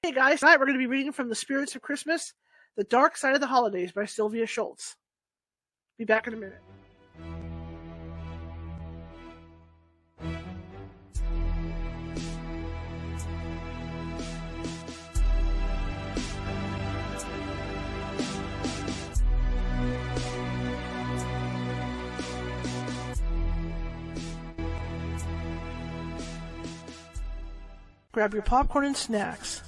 Hey guys, tonight we're going to be reading from The Spirits of Christmas, The Dark Side of the Holidays by Sylvia Shults. Be back in a minute. Grab your popcorn and snacks.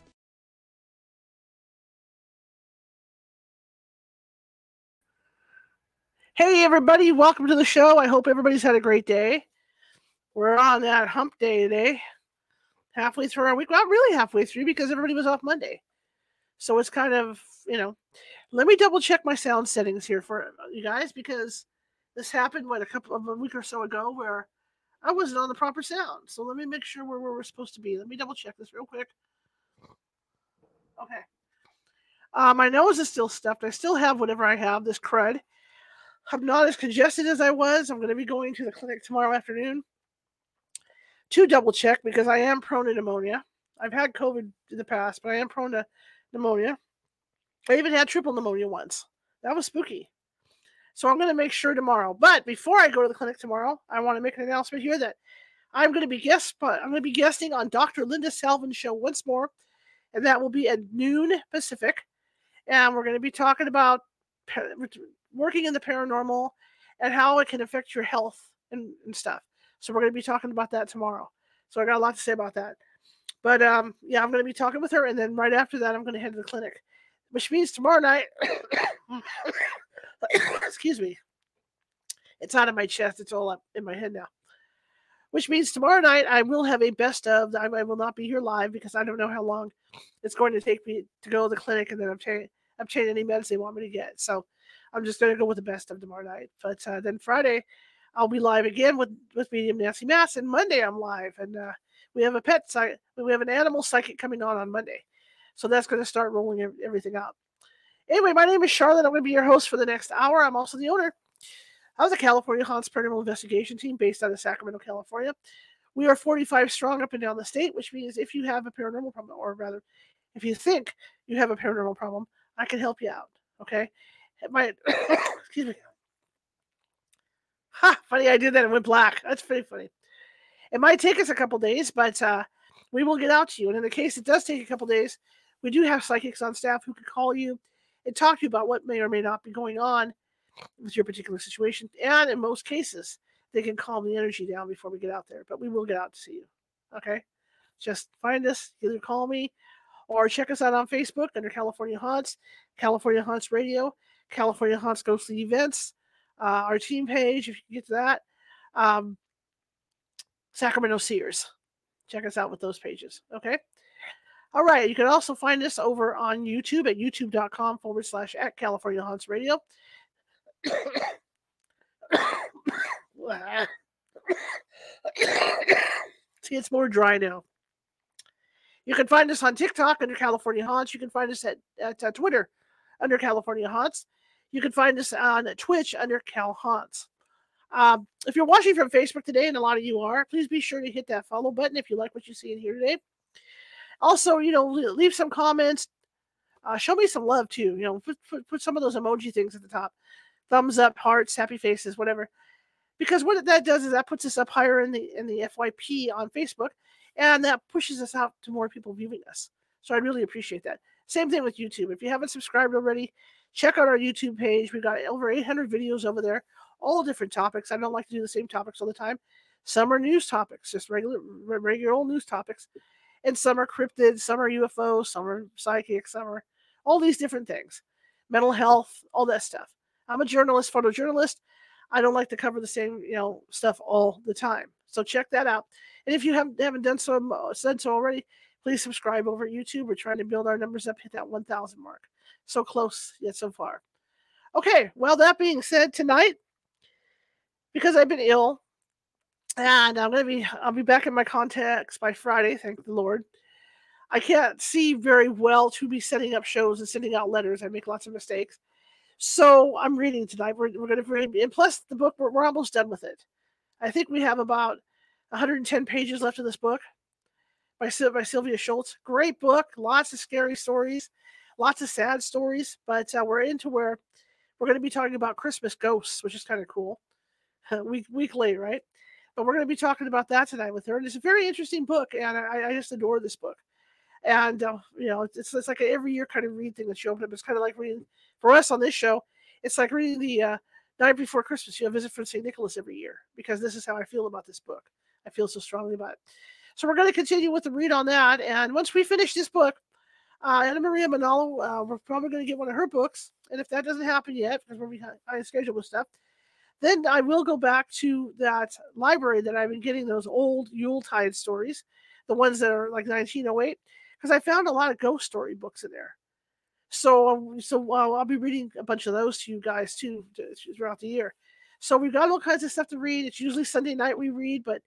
Hey, everybody, welcome to the show. I hope everybody's had a great day. We're on that hump day today, halfway through our week. Well, really halfway through because everybody was off Monday. So it's kind of, you know, let me double check my sound settings here for you guys because this happened, what, a couple of a week or so ago where I wasn't on the proper sound. So let me make sure where we're supposed to be. Let me double check this real quick. Okay. Uh, my nose is still stuffed. I still have whatever I have, this crud. I'm not as congested as I was. I'm going to be going to the clinic tomorrow afternoon to double check because I am prone to pneumonia. I've had COVID in the past, but I am prone to pneumonia. I even had triple pneumonia once. That was spooky. So I'm going to make sure tomorrow. But before I go to the clinic tomorrow, I want to make an announcement here that I'm going to be guest I'm going to be guesting on Dr. Linda Salvin's show once more, and that will be at noon Pacific. And we're going to be talking about working in the paranormal and how it can affect your health and, and stuff. So we're going to be talking about that tomorrow. So I got a lot to say about that. But um, yeah, I'm going to be talking with her, and then right after that, I'm going to head to the clinic, which means tomorrow night. excuse me. It's out of my chest. It's all up in my head now. Which means tomorrow night I will have a best of. I, will not be here live because I don't know how long it's going to take me to go to the clinic and then obtain obtain any meds they want me to get. So I'm just going to go with the best of tomorrow night. But uh, then Friday, I'll be live again with with medium Nancy Mass, and Monday I'm live, and uh, we have a pet psychic, we have an animal psychic coming on on Monday, so that's going to start rolling everything out. Anyway, my name is Charlotte. I'm going to be your host for the next hour. I'm also the owner of the California Haunts Paranormal Investigation Team based out of Sacramento, California. We are 45 strong up and down the state, which means if you have a paranormal problem, or rather, if you think you have a paranormal problem, I can help you out. Okay. Might, excuse me. Ha! Funny, I did that and went black. That's pretty funny. It might take us a couple days, but uh, we will get out to you. And in the case it does take a couple days, we do have psychics on staff who can call you and talk to you about what may or may not be going on with your particular situation. And in most cases, they can calm the energy down before we get out there. But we will get out to see you. Okay? Just find us, either call me or check us out on Facebook under California Haunts, California Haunts Radio, California Haunts Ghostly Events, uh, our team page, if you can get to that. Um, Sacramento Sears. Check us out with those pages. Okay. All right. You can also find us over on YouTube at youtube.com forward slash at California Haunts Radio. See, it's more dry now. You can find us on TikTok under California Haunts. You can find us at, at uh, Twitter under California Haunts. You can find us on Twitch under Cal Haunts. Um, if you're watching from Facebook today, and a lot of you are, please be sure to hit that follow button if you like what you see in here today. Also, you know, leave some comments. Uh, show me some love too. You know, put, put, put some of those emoji things at the top thumbs up, hearts, happy faces, whatever. Because what that does is that puts us up higher in the in the FYP on Facebook, and that pushes us out to more people viewing us. So I really appreciate that. Same thing with YouTube. If you haven't subscribed already, check out our YouTube page. We've got over 800 videos over there, all different topics. I don't like to do the same topics all the time. Some are news topics, just regular, regular old news topics, and some are cryptid, some are UFO, some are psychic, some are all these different things, mental health, all that stuff. I'm a journalist, photojournalist. I don't like to cover the same, you know, stuff all the time. So check that out. And if you haven't haven't done so said so already, please subscribe over at YouTube. We're trying to build our numbers up, hit that 1,000 mark. So close yet so far. Okay, well, that being said, tonight because I've been ill, and I'm gonna be I'll be back in my contacts by Friday. Thank the Lord. I can't see very well to be setting up shows and sending out letters. I make lots of mistakes. So I'm reading tonight. We're, we're going to read, and plus the book, we're, we're almost done with it. I think we have about 110 pages left of this book by, by Sylvia Shults. Great book, lots of scary stories, lots of sad stories, but uh, we're into where we're going to be talking about Christmas ghosts, which is kind of cool. week week late, right? But we're going to be talking about that tonight with her. And it's a very interesting book, and I, I just adore this book. And uh, you know, it's, it's like an every year kind of read thing that you open up. It's kind of like reading for us on this show. It's like reading the uh, night before Christmas. You know, visit from St. Nicholas every year because this is how I feel about this book. I feel so strongly about it. So we're going to continue with the read on that. And once we finish this book, uh, Anna Maria Manalo, uh, we're probably going to get one of her books. And if that doesn't happen yet, because we're behind schedule with stuff, then I will go back to that library that I've been getting those old Yuletide stories, the ones that are like 1908, because I found a lot of ghost story books in there. So, um, so uh, I'll be reading a bunch of those to you guys too throughout the year. So we've got all kinds of stuff to read. It's usually Sunday night we read, but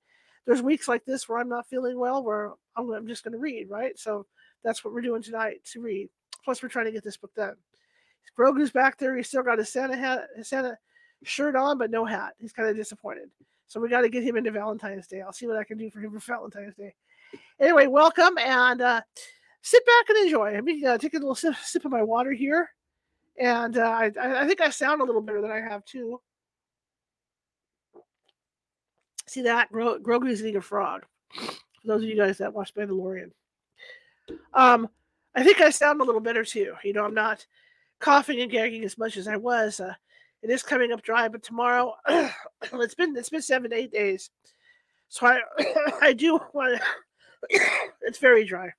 there's weeks like this where I'm not feeling well, where I'm, I'm just going to read, right? So that's what we're doing tonight to read. Plus, we're trying to get this book done. Grogu's back there. He's still got his Santa hat, his Santa shirt on, but no hat. He's kind of disappointed. So we got to get him into Valentine's Day. I'll see what I can do for him for Valentine's Day. Anyway, welcome and uh, sit back and enjoy. Let me uh, take a little sip, sip, of my water here. And uh, I, I think I sound a little better than I have too. See that? Gro- Grogu is eating a frog. For those of you guys that watch Mandalorian. Um, I think I sound a little better too. You know, I'm not coughing and gagging as much as I was. Uh, it is coming up dry, but tomorrow it's been it's been seven eight days, so I I do want it's very dry.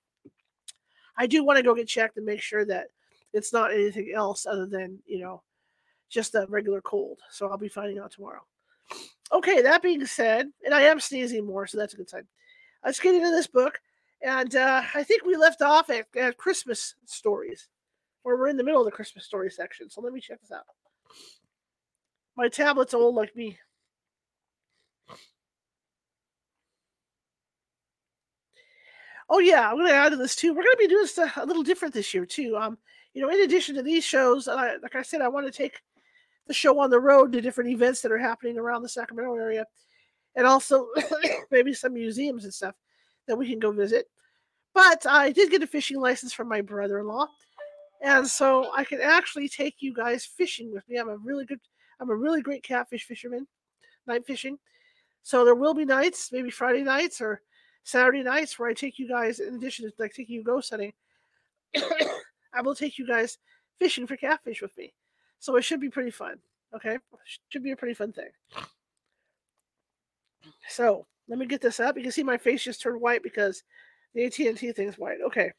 I do want to go get checked and make sure that it's not anything else other than you know just a regular cold. So I'll be finding out tomorrow. Okay, that being said, and I am sneezing more, so that's a good sign. Let's get into this book. And uh, I think we left off at, at Christmas stories, or we're in the middle of the Christmas story section. So let me check this out. My tablet's old like me. Oh yeah, I'm going to add to this too. We're going to be doing a little different this year too. Um, you know, in addition to these shows, I, like I said, I want to take the show on the road to different events that are happening around the Sacramento area, and also maybe some museums and stuff that we can go visit. But I did get a fishing license from my brother-in-law, and so I can actually take you guys fishing with me. I'm a really good, I'm a really great catfish fisherman, night fishing. So there will be nights, maybe Friday nights or Saturday nights, where I take you guys, in addition to like taking you ghost hunting, I will take you guys fishing for catfish with me. So it should be pretty fun. Okay, should be a pretty fun thing. So let me get this up. You can see my face just turned white because the AT&T thing's white. Okay.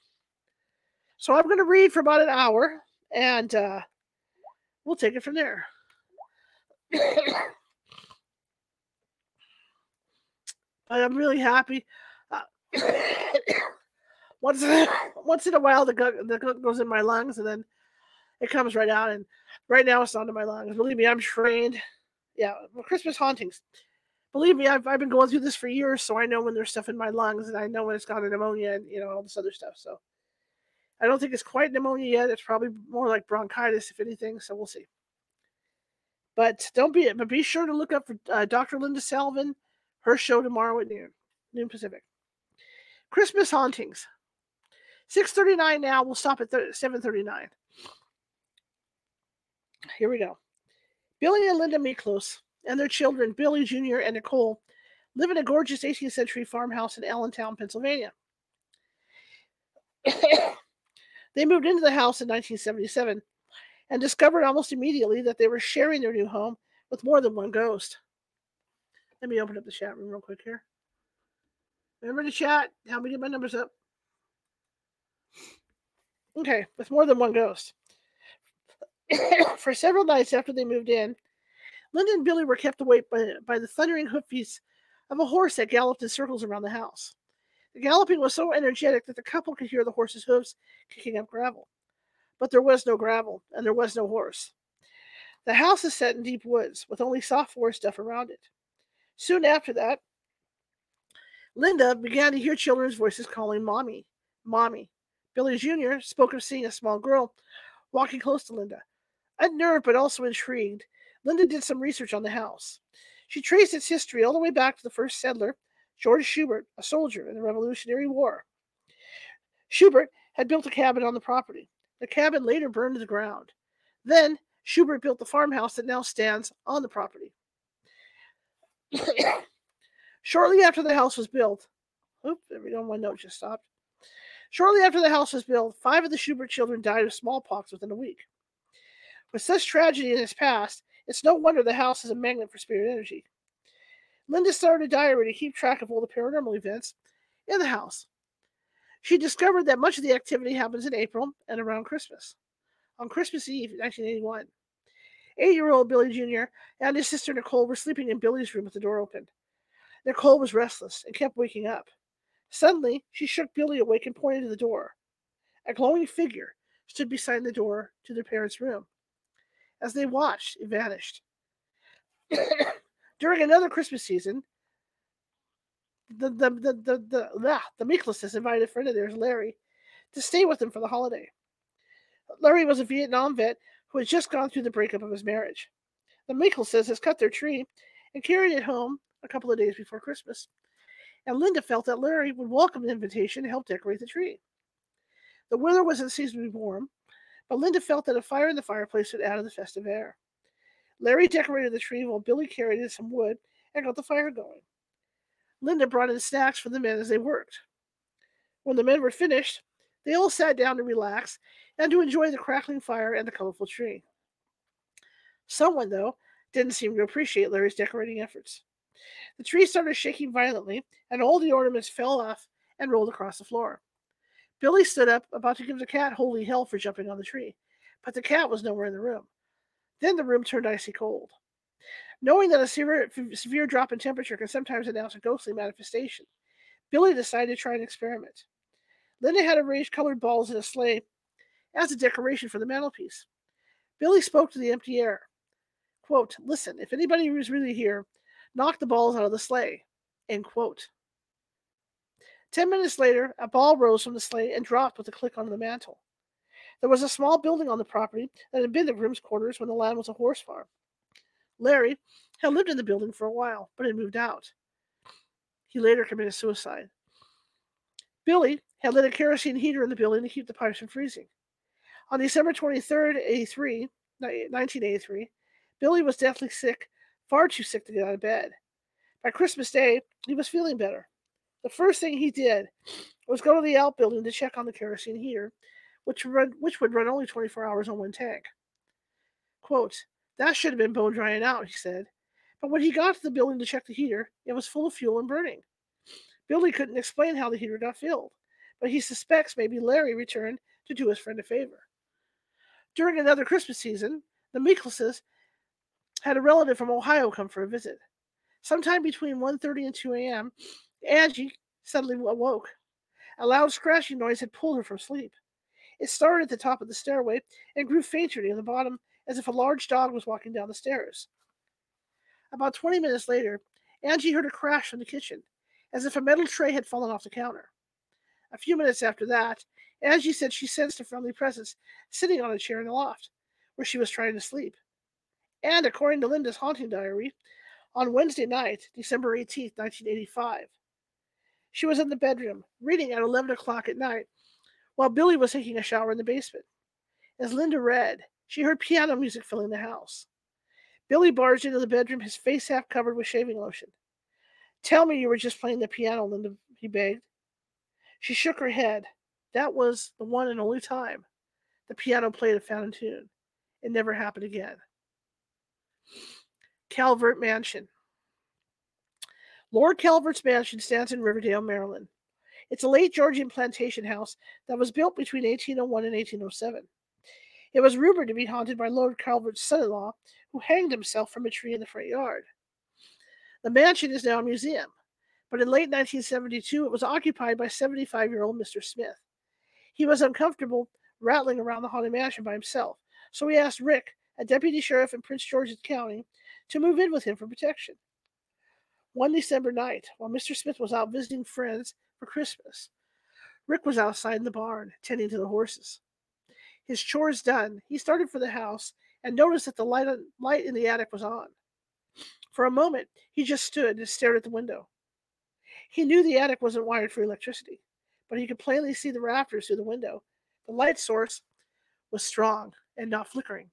So I'm going to read for about an hour, and uh, we'll take it from there. but I'm really happy. Uh, once once in a while, the gut, the gut goes in my lungs, and then it comes right out. And right now, it's onto my lungs. Believe me, I'm trained. Yeah, Christmas hauntings believe me, I've, I've been going through this for years, so I know when there's stuff in my lungs, and I know when it's got pneumonia and you know all this other stuff. So I don't think it's quite pneumonia yet. It's probably more like bronchitis, if anything. So we'll see. But don't be it. but be sure to look up for uh, Dr. Linda Salvin, her show tomorrow at noon, noon Pacific. Christmas hauntings. 6:39 now. We'll stop at 7:39. Here we go. Billy and Linda Miklos and their children, Billy Jr. and Nicole, live in a gorgeous 18th century farmhouse in Allentown, Pennsylvania. they moved into the house in 1977 and discovered almost immediately that they were sharing their new home with more than one ghost. Let me open up the chat room real quick here. Remember to chat. Help me get my numbers up. Okay, with more than one ghost. For several nights after they moved in, Linda and Billy were kept awake by, by the thundering hoofbeats of a horse that galloped in circles around the house. The galloping was so energetic that the couple could hear the horse's hooves kicking up gravel. But there was no gravel, and there was no horse. The house is set in deep woods with only soft forest stuff around it. Soon after that, Linda began to hear children's voices calling Mommy, Mommy. Billy Jr. spoke of seeing a small girl walking close to Linda. Unnerved but also intrigued, Linda did some research on the house. She traced its history all the way back to the first settler, George Schubert, a soldier in the Revolutionary War. Schubert had built a cabin on the property. The cabin later burned to the ground. Then Schubert built the farmhouse that now stands on the property. Shortly after the house was built, oop, there we go, my note just stopped. Shortly after the house was built, five of the Schubert children died of smallpox within a week. With such tragedy in its past, it's no wonder the house is a magnet for spirit energy. Linda started a diary to keep track of all the paranormal events in the house. She discovered that much of the activity happens in April and around Christmas. On Christmas Eve, 1981, eight year old Billy Jr. and his sister Nicole were sleeping in Billy's room with the door open. Nicole was restless and kept waking up. Suddenly, she shook Billy awake and pointed to the door. A glowing figure stood beside the door to their parents' room. As they watched, it vanished. During another Christmas season, the the the the the, ah, the, the Miklases invited a friend of theirs, Larry, to stay with them for the holiday. Larry was a Vietnam vet who had just gone through the breakup of his marriage. The Miklases has cut their tree and carried it home a couple of days before Christmas and Linda felt that Larry would welcome the invitation to help decorate the tree. The weather was unseasonably warm, but Linda felt that a fire in the fireplace would add to the festive air. Larry decorated the tree while Billy carried in some wood and got the fire going. Linda brought in snacks for the men as they worked. When the men were finished, they all sat down to relax and to enjoy the crackling fire and the colorful tree. Someone, though, didn't seem to appreciate Larry's decorating efforts. The tree started shaking violently, and all the ornaments fell off and rolled across the floor. Billy stood up, about to give the cat holy hell for jumping on the tree, but the cat was nowhere in the room. Then the room turned icy cold. Knowing that a severe, severe drop in temperature can sometimes announce a ghostly manifestation, Billy decided to try an experiment. Linda had arranged colored balls in a sleigh as a decoration for the mantelpiece. Billy spoke to the empty air. Quote, Listen, if anybody was really here, knock the balls out of the sleigh. End quote. Ten minutes later, a ball rose from the sleigh and dropped with a click onto the mantle. There was a small building on the property that had been the groom's quarters when the land was a horse farm. Larry had lived in the building for a while, but had moved out. He later committed suicide. Billy had lit a kerosene heater in the building to keep the pipes from freezing. On December 23rd, 83, 1983, Billy was deathly sick far too sick to get out of bed. By Christmas Day, he was feeling better. The first thing he did was go to the outbuilding to check on the kerosene heater, which, run, which would run only 24 hours on one tank. Quote, that should have been bone drying out, he said. But when he got to the building to check the heater, it was full of fuel and burning. Billy couldn't explain how the heater got filled, but he suspects maybe Larry returned to do his friend a favor. During another Christmas season, the Miklases had a relative from Ohio come for a visit. Sometime between 1.30 and 2 a.m., Angie suddenly awoke. A loud scratching noise had pulled her from sleep. It started at the top of the stairway and grew fainter near the bottom, as if a large dog was walking down the stairs. About 20 minutes later, Angie heard a crash from the kitchen, as if a metal tray had fallen off the counter. A few minutes after that, Angie said she sensed a friendly presence sitting on a chair in the loft, where she was trying to sleep. And according to Linda's haunting diary, on Wednesday night, December 18, 1985, she was in the bedroom reading at 11 o'clock at night while Billy was taking a shower in the basement. As Linda read, she heard piano music filling the house. Billy barged into the bedroom, his face half covered with shaving lotion. Tell me you were just playing the piano, Linda, he begged. She shook her head. That was the one and only time the piano played a fountain tune. It never happened again. Calvert Mansion. Lord Calvert's mansion stands in Riverdale, Maryland. It's a late Georgian plantation house that was built between 1801 and 1807. It was rumored to be haunted by Lord Calvert's son in law, who hanged himself from a tree in the front yard. The mansion is now a museum, but in late 1972 it was occupied by 75 year old Mr. Smith. He was uncomfortable rattling around the haunted mansion by himself, so he asked Rick a deputy sheriff in Prince George's County, to move in with him for protection. One December night, while Mr. Smith was out visiting friends for Christmas, Rick was outside in the barn tending to the horses. His chores done, he started for the house and noticed that the light, light in the attic was on. For a moment, he just stood and stared at the window. He knew the attic wasn't wired for electricity, but he could plainly see the rafters through the window. The light source was strong and not flickering.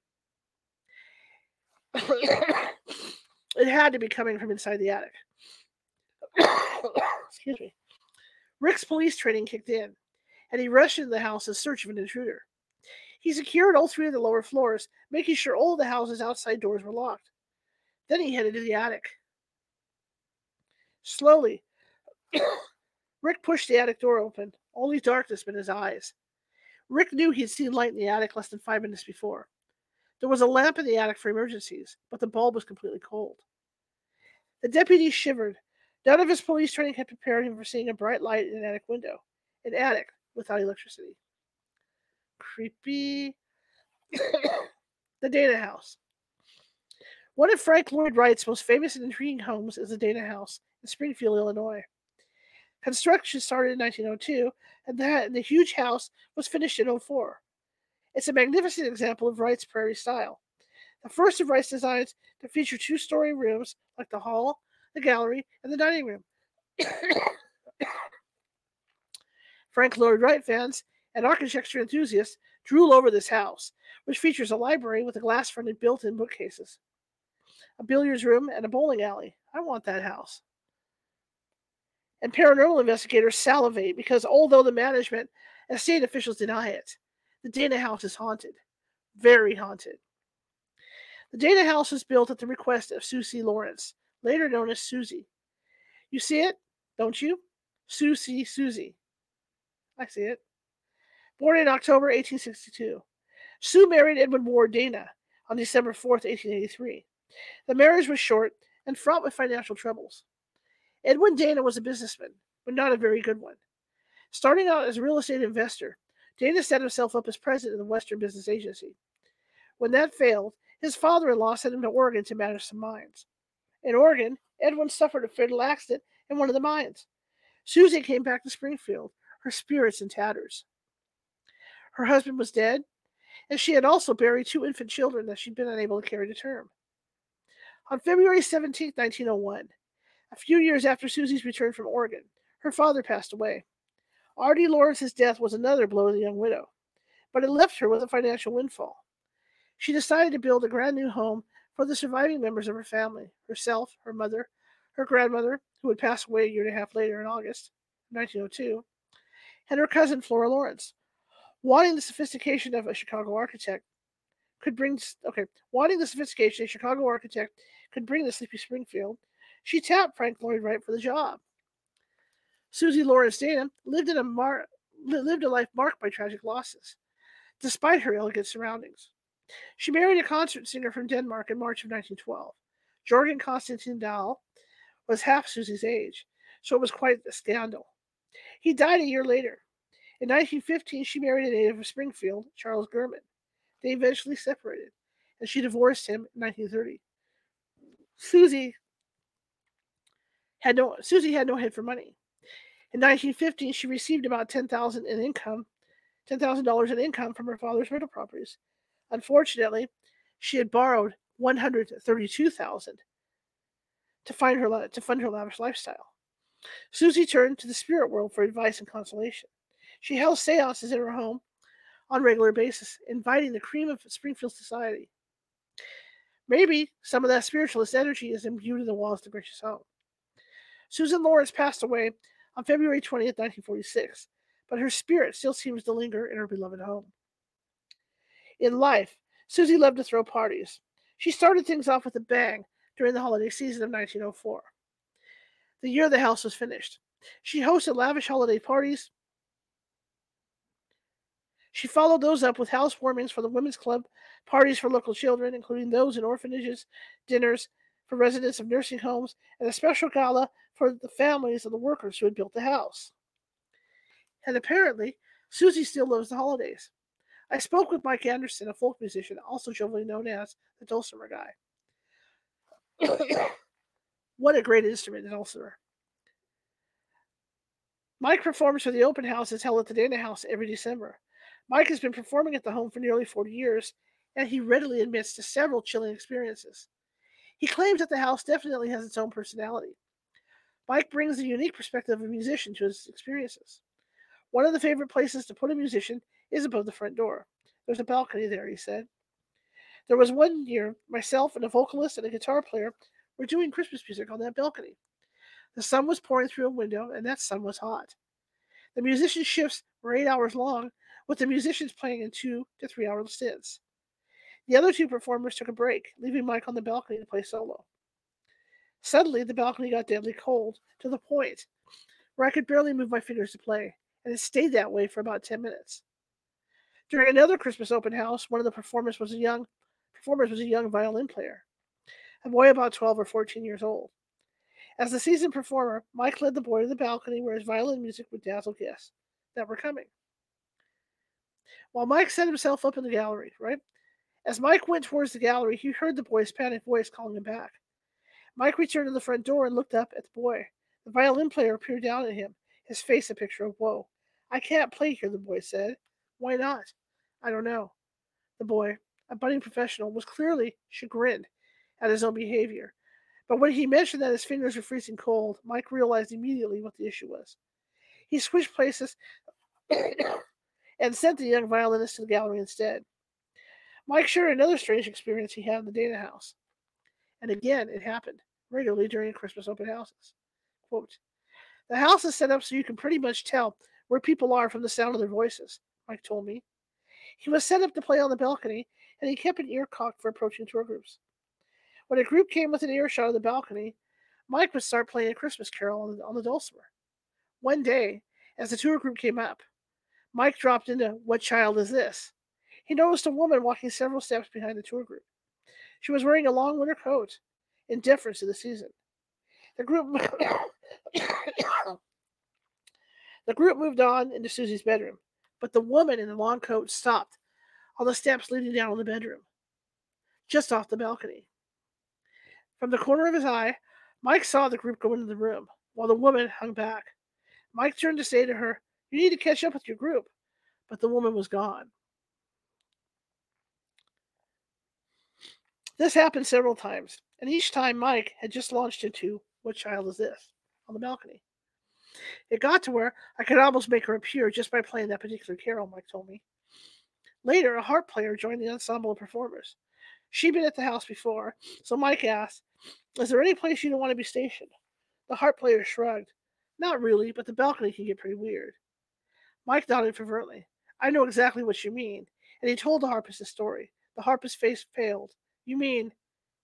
it had to be coming from inside the attic. Excuse me. Rick's police training kicked in, and he rushed into the house in search of an intruder. He secured all three of the lower floors, making sure all the house's outside doors were locked. Then he headed to the attic. Slowly, Rick pushed the attic door open, only darkness met his eyes. Rick knew he'd seen light in the attic less than five minutes before. There was a lamp in the attic for emergencies, but the bulb was completely cold. The deputy shivered. None of his police training had prepared him for seeing a bright light in an attic window, an attic without electricity. Creepy. the Dana House. One of Frank Lloyd Wright's most famous and intriguing homes is the Dana House in Springfield, Illinois. Construction started in 1902, and and the huge house was finished in 04. It's a magnificent example of Wright's prairie style. The first of Wright's designs to feature two story rooms like the hall, the gallery, and the dining room. Frank Lloyd Wright fans and architecture enthusiasts drool over this house, which features a library with a glass fronted built in bookcases a billiards room, and a bowling alley. I want that house. And paranormal investigators salivate because although the management and state officials deny it, the Dana House is haunted. Very haunted. The Dana House was built at the request of Susie Lawrence, later known as Susie. You see it, don't you? Susie Susie. I see it. Born in October 1862, Sue married Edwin Ward Dana on December 4th, 1883. The marriage was short and fraught with financial troubles. Edwin Dana was a businessman, but not a very good one. Starting out as a real estate investor, Dana set himself up as president of the Western Business Agency. When that failed, his father in law sent him to Oregon to manage some mines. In Oregon, Edwin suffered a fatal accident in one of the mines. Susie came back to Springfield, her spirits in tatters. Her husband was dead, and she had also buried two infant children that she'd been unable to carry to term. On February 17, 1901, a few years after Susie's return from Oregon, her father passed away. R.D. Lawrence's death was another blow to the young widow, but it left her with a financial windfall. She decided to build a grand new home for the surviving members of her family herself, her mother, her grandmother, who would pass away a year and a half later in August 1902, and her cousin Flora Lawrence. Wanting the sophistication of a Chicago architect, could bring okay, wanting the sophistication a Chicago architect could bring to Sleepy Springfield, she tapped Frank Lloyd Wright for the job. Susie Lawrence Dana lived in a mar- lived a life marked by tragic losses, despite her elegant surroundings. She married a concert singer from Denmark in March of 1912. Jorgen Constantin Dahl was half Susie's age, so it was quite a scandal. He died a year later. In 1915, she married a native of Springfield, Charles Gurman. They eventually separated, and she divorced him in 1930. Susie had no Susie had no head for money. In 1915, she received about 10,000 in income, $10,000 in income from her father's rental properties. Unfortunately, she had borrowed 132,000 to find her to fund her lavish lifestyle. Susie turned to the spirit world for advice and consolation. She held seances in her home on a regular basis, inviting the cream of Springfield society. Maybe some of that spiritualist energy is imbued in the walls of the gracious home. Susan Lawrence passed away on February 20th, 1946, but her spirit still seems to linger in her beloved home. In life, Susie loved to throw parties. She started things off with a bang during the holiday season of 1904, the year the house was finished. She hosted lavish holiday parties, she followed those up with housewarmings for the Women's Club, parties for local children, including those in orphanages, dinners for residents of nursing homes, and a special gala for the families of the workers who had built the house. And apparently, Susie still loves the holidays. I spoke with Mike Anderson, a folk musician, also generally known as the Dulcimer Guy. what a great instrument, the Dulcimer. Mike performs for the open houses held at the Dana House every December. Mike has been performing at the home for nearly 40 years, and he readily admits to several chilling experiences. He claims that the house definitely has its own personality. Mike brings a unique perspective of a musician to his experiences. One of the favorite places to put a musician is above the front door. There's a balcony there, he said. There was one year myself and a vocalist and a guitar player were doing Christmas music on that balcony. The sun was pouring through a window, and that sun was hot. The musician shifts were eight hours long, with the musicians playing in two to three hour stints. The other two performers took a break, leaving Mike on the balcony to play solo. Suddenly, the balcony got deadly cold to the point where I could barely move my fingers to play, and it stayed that way for about 10 minutes. During another Christmas open house, one of the performers was a young performers was a young violin player, a boy about 12 or 14 years old. As the seasoned performer, Mike led the boy to the balcony where his violin music would dazzle guests that were coming. While Mike set himself up in the gallery, right? As Mike went towards the gallery, he heard the boy's panicked voice calling him back. Mike returned to the front door and looked up at the boy. The violin player peered down at him, his face a picture of woe. I can't play here, the boy said. Why not? I don't know. The boy, a budding professional, was clearly chagrined at his own behavior. But when he mentioned that his fingers were freezing cold, Mike realized immediately what the issue was. He switched places and sent the young violinist to the gallery instead. Mike shared another strange experience he had in the Dana house. And again, it happened regularly during Christmas open houses. Quote, the house is set up so you can pretty much tell where people are from the sound of their voices, Mike told me. He was set up to play on the balcony, and he kept an ear cocked for approaching tour groups. When a group came within earshot of the balcony, Mike would start playing a Christmas carol on the, on the dulcimer. One day, as the tour group came up, Mike dropped into What Child Is This? He noticed a woman walking several steps behind the tour group. She was wearing a long winter coat in deference to the season. The group the group moved on into Susie's bedroom, but the woman in the long coat stopped on the steps leading down to the bedroom, just off the balcony. From the corner of his eye, Mike saw the group go into the room, while the woman hung back. Mike turned to say to her, You need to catch up with your group. But the woman was gone. This happened several times, and each time Mike had just launched into What Child Is This? on the balcony. It got to where I could almost make her appear just by playing that particular carol, Mike told me. Later, a harp player joined the ensemble of performers. She'd been at the house before, so Mike asked, Is there any place you don't want to be stationed? The harp player shrugged. Not really, but the balcony can get pretty weird. Mike nodded fervently. I know exactly what you mean, and he told the harpist the story. The harpist's face paled. You mean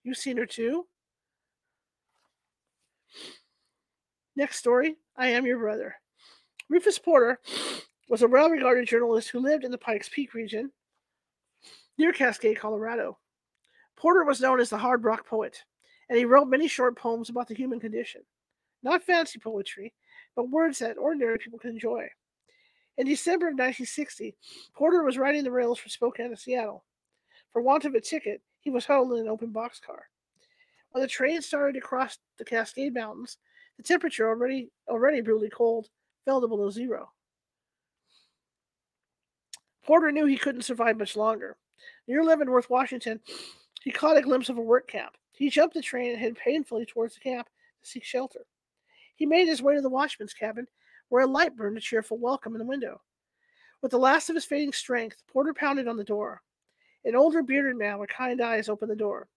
you've seen her too? Next story I am your brother. Rufus Porter was a well regarded journalist who lived in the Pikes Peak region near Cascade, Colorado. Porter was known as the hard rock poet, and he wrote many short poems about the human condition. Not fancy poetry, but words that ordinary people can enjoy. In December of 1960, Porter was riding the rails from Spokane to Seattle. For want of a ticket, he was held in an open boxcar. When the train started to cross the Cascade Mountains, the temperature, already already brutally cold, fell to below zero. Porter knew he couldn't survive much longer. Near Leavenworth, Washington, he caught a glimpse of a work camp. He jumped the train and headed painfully towards the camp to seek shelter. He made his way to the watchman's cabin, where a light burned a cheerful welcome in the window. With the last of his fading strength, Porter pounded on the door. An older bearded man with kind eyes opened the door.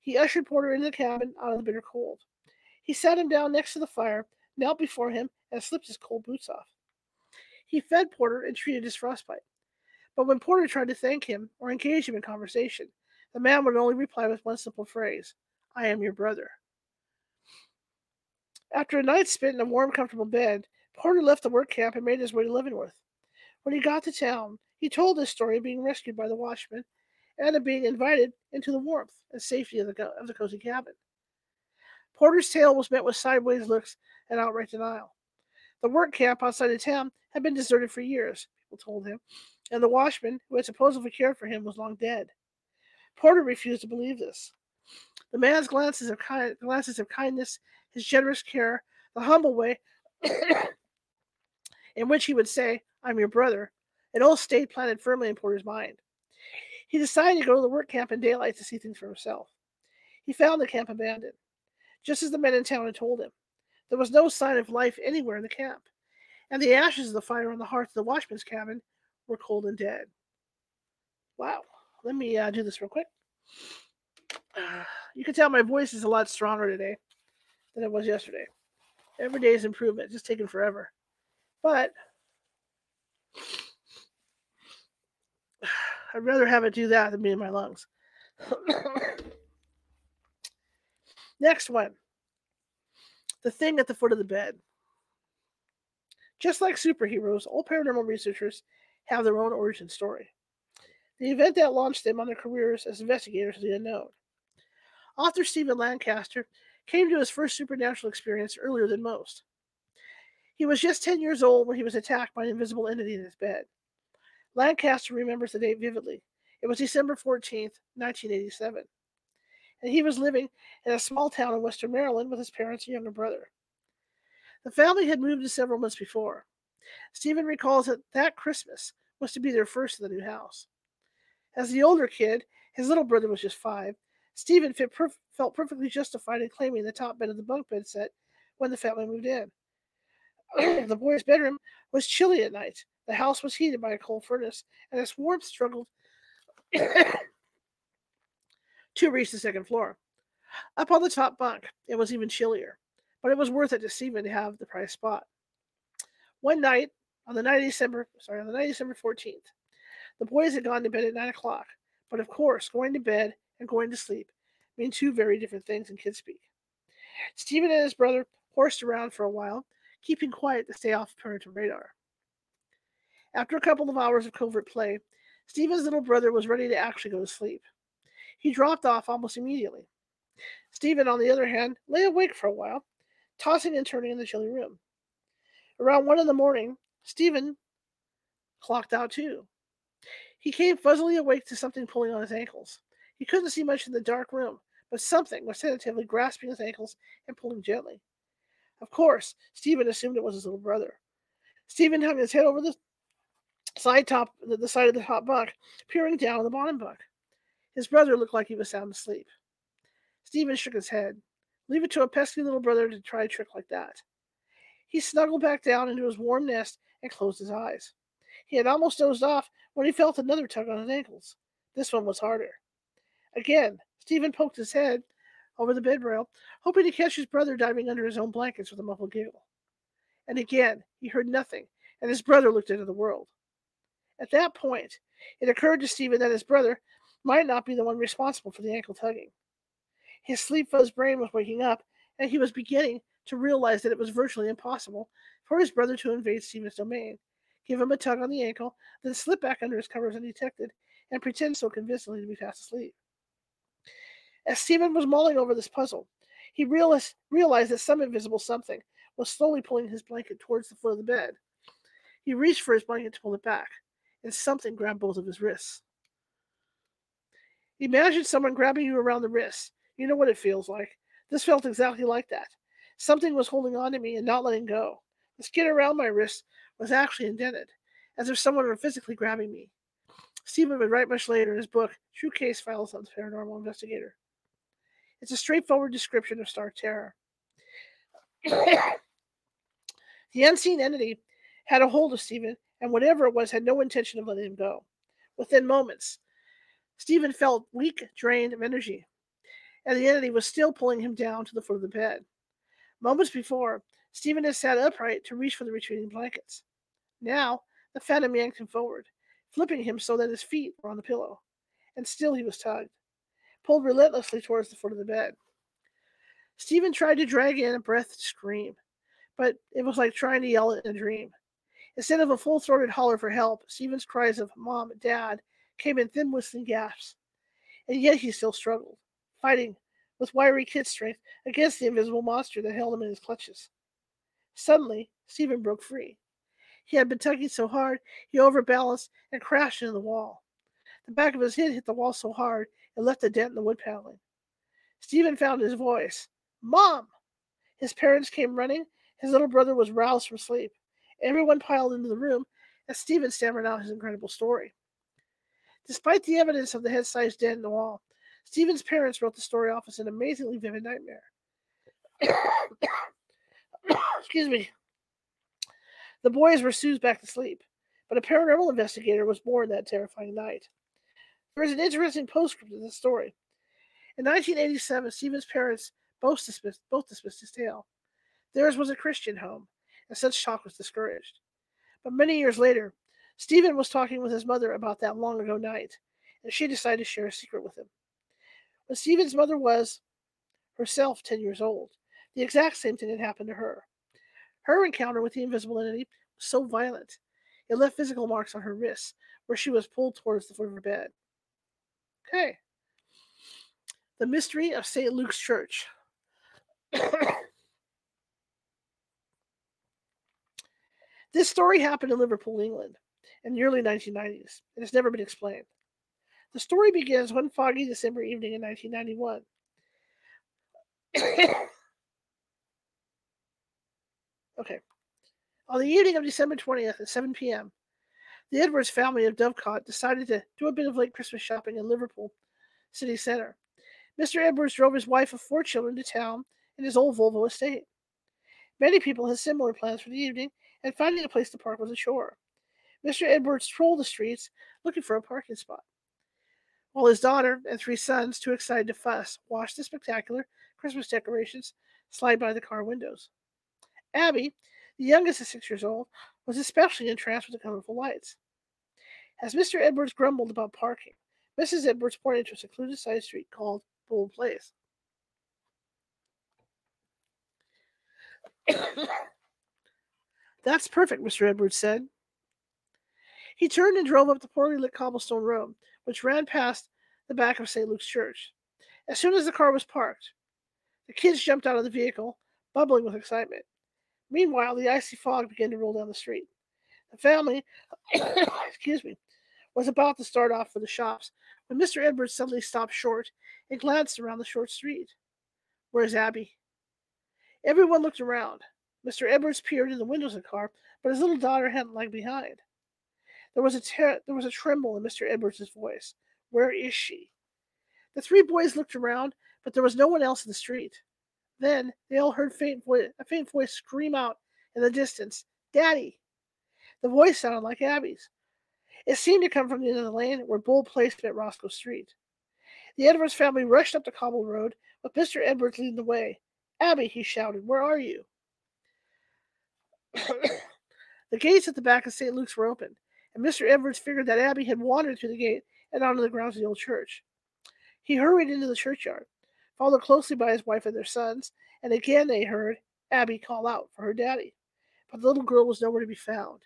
He ushered Porter into the cabin out of the bitter cold. He sat him down next to the fire, knelt before him, and slipped his cold boots off. He fed Porter and treated his frostbite. But when Porter tried to thank him or engage him in conversation, the man would only reply with one simple phrase I am your brother. After a night spent in a warm, comfortable bed, Porter left the work camp and made his way to Leavenworth. When he got to town, he told his story of being rescued by the watchman and of being invited into the warmth and safety of the, of the cozy cabin. Porter's tale was met with sideways looks and outright denial. The work camp outside of town had been deserted for years, people told him, and the watchman who had supposedly cared for him was long dead. Porter refused to believe this. The man's glances of, kind, glances of kindness, his generous care, the humble way in which he would say, I'm your brother, it all stayed planted firmly in Porter's mind. He decided to go to the work camp in daylight to see things for himself. He found the camp abandoned, just as the men in town had told him. There was no sign of life anywhere in the camp, and the ashes of the fire on the hearth of the watchman's cabin were cold and dead. Wow. Let me uh, do this real quick. You can tell my voice is a lot stronger today than it was yesterday. Every day is improvement. Just taking forever. But I'd rather have it do that than be in my lungs. Next one The Thing at the Foot of the Bed. Just like superheroes, all paranormal researchers have their own origin story. The event that launched them on their careers as investigators of the unknown. Author Stephen Lancaster came to his first supernatural experience earlier than most. He was just 10 years old when he was attacked by an invisible entity in his bed. Lancaster remembers the date vividly. It was December 14th, 1987. And he was living in a small town in western Maryland with his parents and younger brother. The family had moved in several months before. Stephen recalls that that Christmas was to be their first in the new house. As the older kid, his little brother was just five, Stephen perf- felt perfectly justified in claiming the top bed of the bunk bed set when the family moved in. the boy's bedroom was chilly at night, the house was heated by a coal furnace, and its warmth struggled to reach the second floor. Up on the top bunk, it was even chillier, but it was worth it to Stephen to have the prize spot. One night, on the night of December, sorry, on the night of December 14th, the boys had gone to bed at nine o'clock, but of course, going to bed and going to sleep mean two very different things in kid speak. Stephen and his brother horsed around for a while, keeping quiet to stay off parental radar. After a couple of hours of covert play, Stephen's little brother was ready to actually go to sleep. He dropped off almost immediately. Stephen, on the other hand, lay awake for a while, tossing and turning in the chilly room. Around one in the morning, Stephen clocked out too. He came fuzzily awake to something pulling on his ankles. He couldn't see much in the dark room, but something was tentatively grasping his ankles and pulling gently. Of course, Stephen assumed it was his little brother. Stephen hung his head over the side top the side of the top bunk, peering down on the bottom bunk. His brother looked like he was sound asleep. Stephen shook his head. Leave it to a pesky little brother to try a trick like that. He snuggled back down into his warm nest and closed his eyes. He had almost dozed off when he felt another tug on his ankles. This one was harder. Again, Stephen poked his head over the bed rail, hoping to catch his brother diving under his own blankets with a muffled giggle. And again, he heard nothing, and his brother looked into the world. At that point, it occurred to Stephen that his brother might not be the one responsible for the ankle tugging. His sleep fuzzed brain was waking up, and he was beginning to realize that it was virtually impossible for his brother to invade Stephen's domain, give him a tug on the ankle, then slip back under his covers undetected, and pretend so convincingly to be fast asleep. As Stephen was mulling over this puzzle, he realized that some invisible something was slowly pulling his blanket towards the foot of the bed. He reached for his blanket to pull it back and something grabbed both of his wrists. Imagine someone grabbing you around the wrist. You know what it feels like. This felt exactly like that. Something was holding on to me and not letting go. The skin around my wrist was actually indented, as if someone were physically grabbing me. Stephen would write much later in his book, True Case Files on the Paranormal Investigator. It's a straightforward description of stark terror. the unseen entity had a hold of Stephen and whatever it was had no intention of letting him go. Within moments, Stephen felt weak, drained of energy, and the entity was still pulling him down to the foot of the bed. Moments before, Stephen had sat upright to reach for the retreating blankets. Now, the phantom yanked him forward, flipping him so that his feet were on the pillow, and still he was tugged, pulled relentlessly towards the foot of the bed. Stephen tried to drag in a breath scream, but it was like trying to yell in a dream. Instead of a full throated holler for help, Stephen's cries of Mom, Dad came in thin whistling gasps. And yet he still struggled, fighting with wiry kid strength against the invisible monster that held him in his clutches. Suddenly, Stephen broke free. He had been tugging so hard, he overbalanced and crashed into the wall. The back of his head hit the wall so hard it left a dent in the wood paneling. Stephen found his voice. Mom! His parents came running. His little brother was roused from sleep. Everyone piled into the room as Stephen stammered out his incredible story. Despite the evidence of the head sized dent in the wall, Stephen's parents wrote the story off as an amazingly vivid nightmare. Excuse me. The boys were soothed back to sleep, but a paranormal investigator was born that terrifying night. There is an interesting postscript to this story. In 1987, Stephen's parents both dismissed, both dismissed his tale. Theirs was a Christian home, and such talk was discouraged. But many years later, Stephen was talking with his mother about that long ago night, and she decided to share a secret with him. When Stephen's mother was herself 10 years old, the exact same thing had happened to her. Her encounter with the invisible entity was so violent, it left physical marks on her wrists, where she was pulled towards the foot of her bed. Okay. The mystery of St. Luke's Church. this story happened in Liverpool, England, in the early 1990s. and has never been explained. The story begins one foggy December evening in 1991. okay. On the evening of December 20th at 7 p.m., the Edwards family of Dovecot decided to do a bit of late Christmas shopping in Liverpool city center. Mr. Edwards drove his wife of four children to town in his old Volvo estate. Many people had similar plans for the evening, and finding a place to park was a chore. Mr. Edwards trolled the streets looking for a parking spot, while his daughter and three sons, too excited to fuss, watched the spectacular Christmas decorations slide by the car windows. Abby, the youngest of six years old, was especially entranced with the colorful lights. As Mr. Edwards grumbled about parking, Mrs. Edwards pointed to a secluded side street called Bold Place. That's perfect, Mr. Edwards said. He turned and drove up the poorly lit cobblestone road, which ran past the back of St. Luke's Church. As soon as the car was parked, the kids jumped out of the vehicle, bubbling with excitement. Meanwhile, the icy fog began to roll down the street. The family, excuse me, was about to start off for the shops when Mr. Edwards suddenly stopped short and glanced around the short street. Where's Abby? Everyone looked around. Mr. Edwards peered in the windows of the car, but his little daughter hadn't lagged behind. There was a there was a tremble in Mr. Edwards's voice. Where is she? The three boys looked around, but there was no one else in the street. Then they all heard faint vo- a faint voice scream out in the distance, Daddy! The voice sounded like Abby's. It seemed to come from the end of the lane where Bold Place met Roscoe Street. The Edwards family rushed up the cobble road, with Mr. Edwards leading the way. Abby, he shouted, where are you? the gates at the back of St. Luke's were open, and Mr. Edwards figured that Abby had wandered through the gate and onto the grounds of the old church. He hurried into the churchyard, followed closely by his wife and their sons, and again they heard Abby call out for her daddy. But the little girl was nowhere to be found,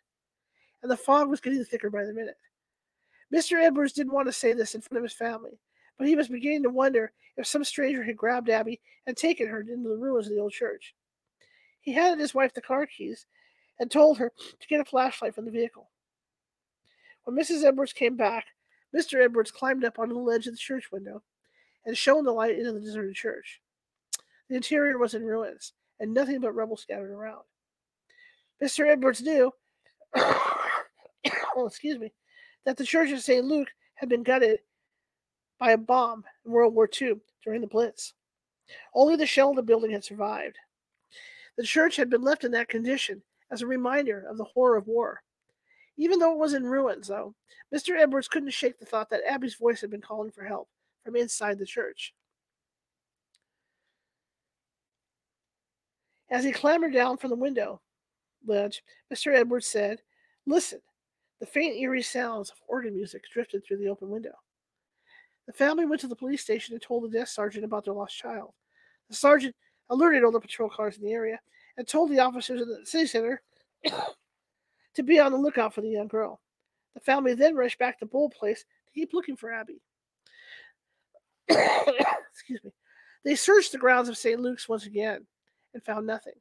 and the fog was getting thicker by the minute. Mr. Edwards didn't want to say this in front of his family, but he was beginning to wonder if some stranger had grabbed Abby and taken her into the ruins of the old church. He handed his wife the car keys and told her to get a flashlight from the vehicle. When Mrs. Edwards came back, Mr. Edwards climbed up on the ledge of the church window and shone the light into the deserted church. The interior was in ruins, and nothing but rubble scattered around. Mr. Edwards knew, oh, excuse me, that the church of St. Luke had been gutted by a bomb in World War II during the Blitz. Only the shell of the building had survived. The church had been left in that condition as a reminder of the horror of war. Even though it was in ruins, though, Mr. Edwards couldn't shake the thought that Abby's voice had been calling for help from inside the church. As he clambered down from the window ledge, Mr. Edwards said, Listen. The faint, eerie sounds of organ music drifted through the open window. The family went to the police station and told the desk sergeant about their lost child. The sergeant alerted all the patrol cars in the area and told the officers in the city center to be on the lookout for the young girl. The family then rushed back to Bold Place to keep looking for Abby. Excuse me. They searched the grounds of St. Luke's once again and found nothing.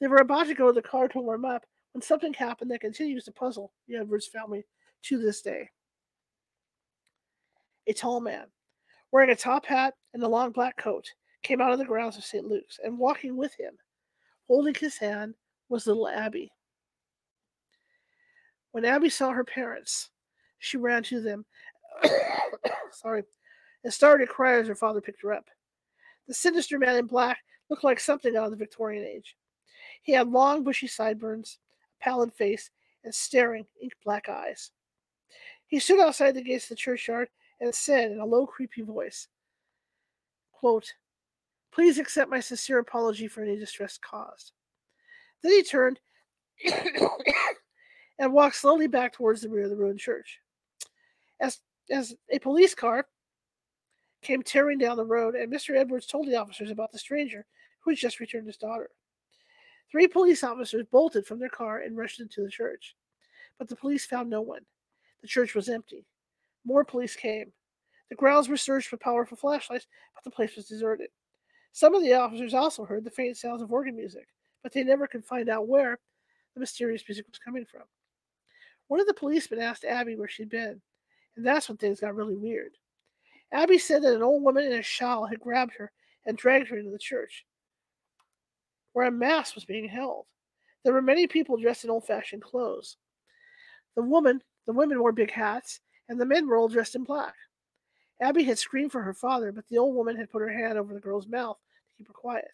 They were about to go to the car to warm up when something happened that continues to puzzle the Edwards family to this day. A tall man, wearing a top hat and a long black coat, came out of the grounds of St. Luke's, and walking with him, holding his hand, was little Abby. When Abby saw her parents, she ran to them, sorry, and started to cry as her father picked her up. The sinister man in black looked like something out of the Victorian age. He had long, bushy sideburns, a pallid face, and staring, ink black eyes. He stood outside the gates of the churchyard and said in a low, creepy voice, quote, Please accept my sincere apology for any distress caused. Then he turned and walked slowly back towards the rear of the ruined church. As, as a police car came tearing down the road, and Mr. Edwards told the officers about the stranger who had just returned his daughter. Three police officers bolted from their car and rushed into the church, but the police found no one. The church was empty. More police came. The grounds were searched with powerful flashlights, but the place was deserted. Some of the officers also heard the faint sounds of organ music, but they never could find out where the mysterious music was coming from. One of the policemen asked Abby where she'd been, and that's when things got really weird. Abby said that an old woman in a shawl had grabbed her and dragged her into the church, where a mass was being held. There were many people dressed in old-fashioned clothes. The woman, the women wore big hats, and the men were all dressed in black. Abby had screamed for her father, but the old woman had put her hand over the girl's mouth to keep her quiet.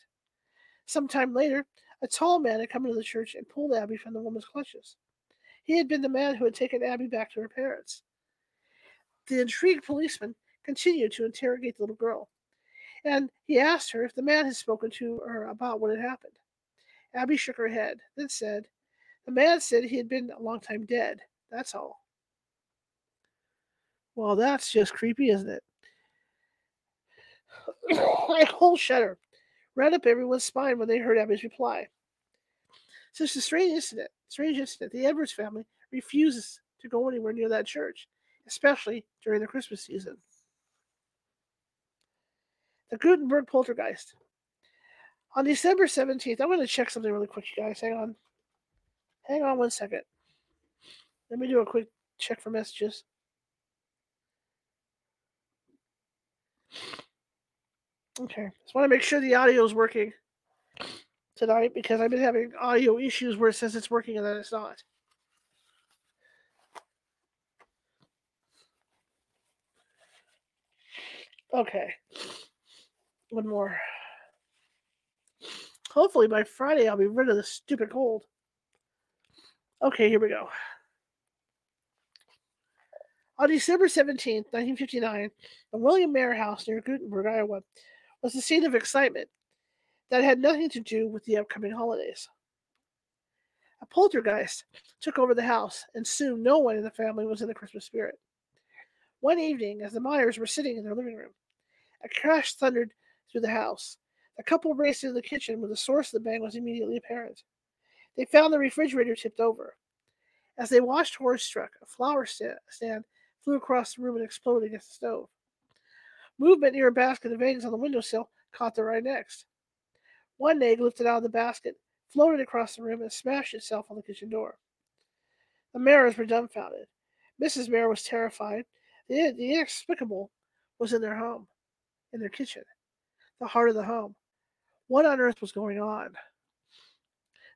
Some time later, a tall man had come into the church and pulled Abby from the woman's clutches. He had been the man who had taken Abby back to her parents. The intrigued policeman continued to interrogate the little girl, and he asked her if the man had spoken to her about what had happened. Abby shook her head, then said, The man said he had been a long time dead. That's all. Well, that's just creepy, isn't it? a whole shudder ran up everyone's spine when they heard Abby's reply. Since the strange incident, strange that the Edwards family refuses to go anywhere near that church, especially during the Christmas season. The Guttenberg Poltergeist. On December 17th, I'm going to check something really quick, you guys. Hang on. Hang on one second. Let me do a quick check for messages. Okay. Just want to make sure the audio is working tonight because I've been having audio issues where it says it's working and then it's not. Okay. One more. Hopefully by Friday I'll be rid of this stupid cold. Okay, here we go. On December 17, 1959, the William Mayer House near Guttenberg, Iowa, was the scene of excitement that had nothing to do with the upcoming holidays. A poltergeist took over the house, and soon no one in the family was in the Christmas spirit. One evening, as the Myers were sitting in their living room, a crash thundered through the house. The couple raced into the kitchen where the source of the bang was immediately apparent. They found the refrigerator tipped over. As they watched horror struck, a flower stand flew across the room and exploded against the stove. Movement near a basket of eggs on the windowsill caught their eye next. One egg lifted out of the basket, floated across the room, and smashed itself on the kitchen door. The Mayers were dumbfounded. Mrs. Mayer was terrified. The, the inexplicable was in their home, in their kitchen, the heart of the home. What on earth was going on?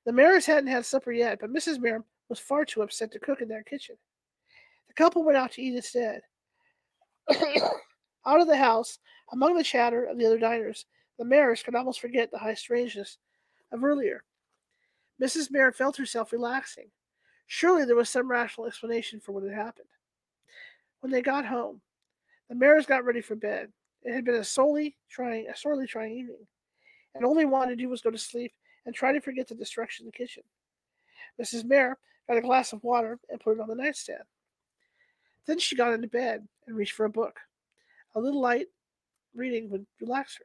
The Mayers hadn't had supper yet, but Mrs. Mayer was far too upset to cook in their kitchen. The couple went out to eat instead. out of the house, among the chatter of the other diners, the Mayers could almost forget the high strangeness of earlier. Mrs. Mayer felt herself relaxing. Surely there was some rational explanation for what had happened. When they got home, the Mayers got ready for bed. It had been a sorely trying, a sorely trying evening, and all they wanted to do was go to sleep and try to forget the destruction in the kitchen. Mrs. Mayer got a glass of water and put it on the nightstand. Then she got into bed and reached for a book. A little light reading would relax her.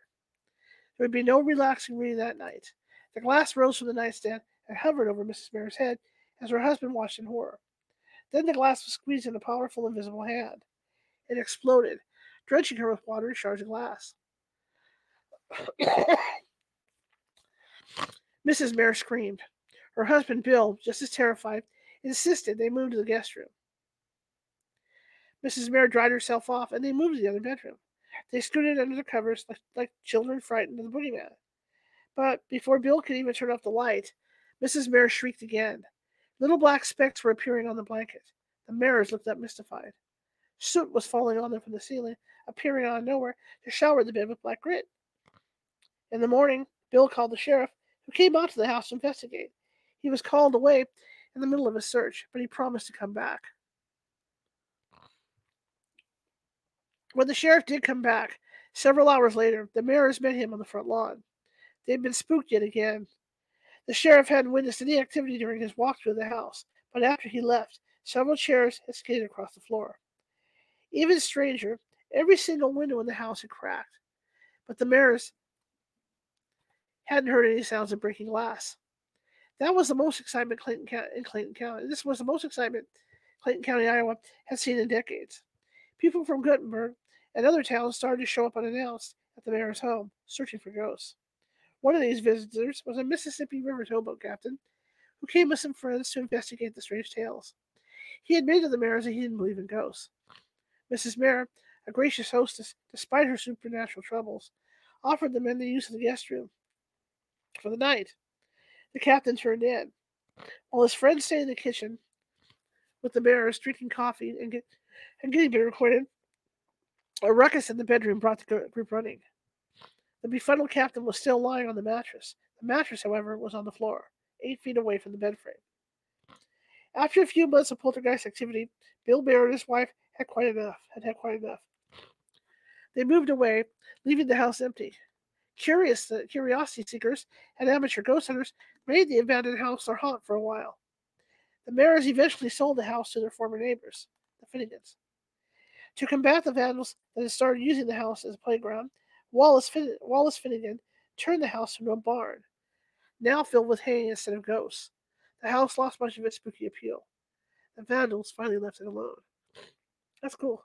There would be no relaxing reading that night. The glass rose from the nightstand and hovered over Mrs. Mayer's head as her husband watched in horror. Then the glass was squeezed in a powerful invisible hand. It exploded, drenching her with water and shards of glass. Mrs. Mayer screamed. Her husband, Bill, just as terrified, insisted they move to the guest room. Mrs. Mayer dried herself off, and they moved to the other bedroom. They scooted under the covers like, like children frightened of the boogeyman. But before Bill could even turn off the light, Mrs. Mayer shrieked again. Little black specks were appearing on the blanket. The Mayers looked up mystified. Soot was falling on them from the ceiling, appearing out of nowhere to shower the bed with black grit. In the morning, Bill called the sheriff, who came out to the house to investigate. He was called away in the middle of his search, but he promised to come back. When the sheriff did come back, several hours later, the Mayers met him on the front lawn. They'd been spooked yet again. The sheriff hadn't witnessed any activity during his walk through the house, but after he left, several chairs had skated across the floor. Even stranger, every single window in the house had cracked, but the Mayers hadn't heard any sounds of breaking glass. That was the most excitement Clayton in Clayton County. This was the most excitement Clayton County, Iowa, had seen in decades. People from Guttenberg and other towns started to show up unannounced at the Mayer's home, searching for ghosts. One of these visitors was a Mississippi River towboat captain who came with some friends to investigate the strange tales. He admitted to the Mayer that he didn't believe in ghosts. Mrs. Mayer, a gracious hostess, despite her supernatural troubles, offered the men the use of the guest room for the night. The captain turned in. While his friends stayed in the kitchen with the bearers, drinking coffee and, get, and getting been recorded, a ruckus in the bedroom brought the group running. The befuddled captain was still lying on the mattress. The mattress, however, was on the floor, eight feet away from the bed frame. After a few months of poltergeist activity, Bill Bear and his wife had quite enough. Had had quite enough. They moved away, leaving the house empty. Curious, uh, curiosity seekers and amateur ghost hunters made the abandoned house their haunt for a while. The Mayers eventually sold the house to their former neighbors, the Finnegans. To combat the vandals that had started using the house as a playground, Wallace, fin- Wallace Finnegan turned the house into a barn, now filled with hay instead of ghosts. The house lost much of its spooky appeal. The vandals finally left it alone. That's cool.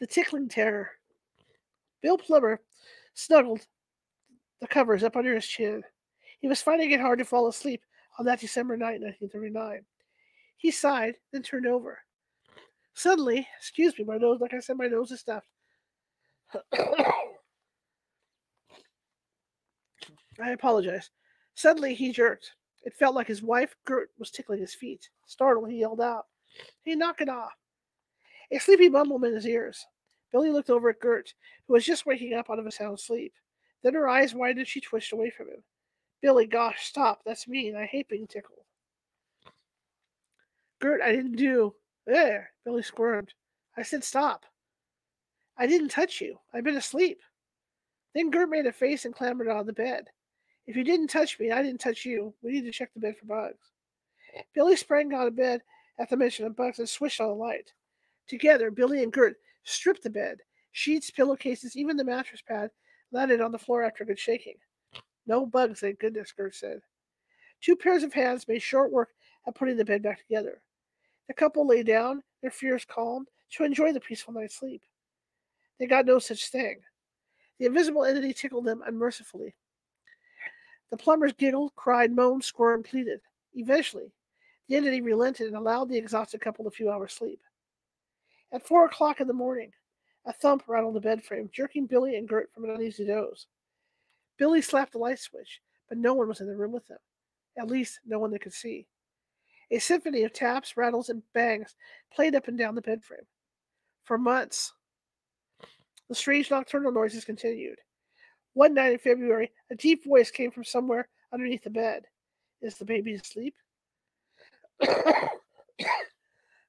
The Tickling Terror. Bill Plummer snuggled the covers up under his chin. He was finding it hard to fall asleep on that December night, 1939. He sighed, then turned over. Suddenly, excuse me, my nose, like I said, my nose is stuffed. I apologize. Suddenly, he jerked. It felt like his wife, Gert, was tickling his feet. Startled, he yelled out, Hey, knock it off. A sleepy mumbled in his ears. Billy looked over at Gert, who was just waking up out of a sound sleep. Then her eyes widened she twitched away from him. Billy, gosh, stop. That's mean. I hate being tickled. Gert, I didn't do. There, Billy squirmed. I said stop. I didn't touch you. I've been asleep. Then Gert made a face and clambered of the bed. If you didn't touch me, and I didn't touch you. We need to check the bed for bugs. Billy sprang out of bed at the mention of bugs and switched on the light. Together, Billy and Gert stripped the bed. Sheets, pillowcases, even the mattress pad landed on the floor after a good shaking. No bugs, thank goodness, Gert said. Two pairs of hands made short work of putting the bed back together. The couple lay down, their fears calmed, to enjoy the peaceful night's sleep. They got no such thing. The invisible entity tickled them unmercifully. The plumbers giggled, cried, moaned, squirmed, pleaded. Eventually, the entity relented and allowed the exhausted couple a few hours' sleep. At four o'clock in the morning, a thump rattled the bed frame, jerking Billy and Gert from an uneasy doze. Billy slapped the light switch, but no one was in the room with them. At least, no one they could see. A symphony of taps, rattles, and bangs played up and down the bed frame. For months, the strange nocturnal noises continued. One night in February, a deep voice came from somewhere underneath the bed. Is the baby asleep?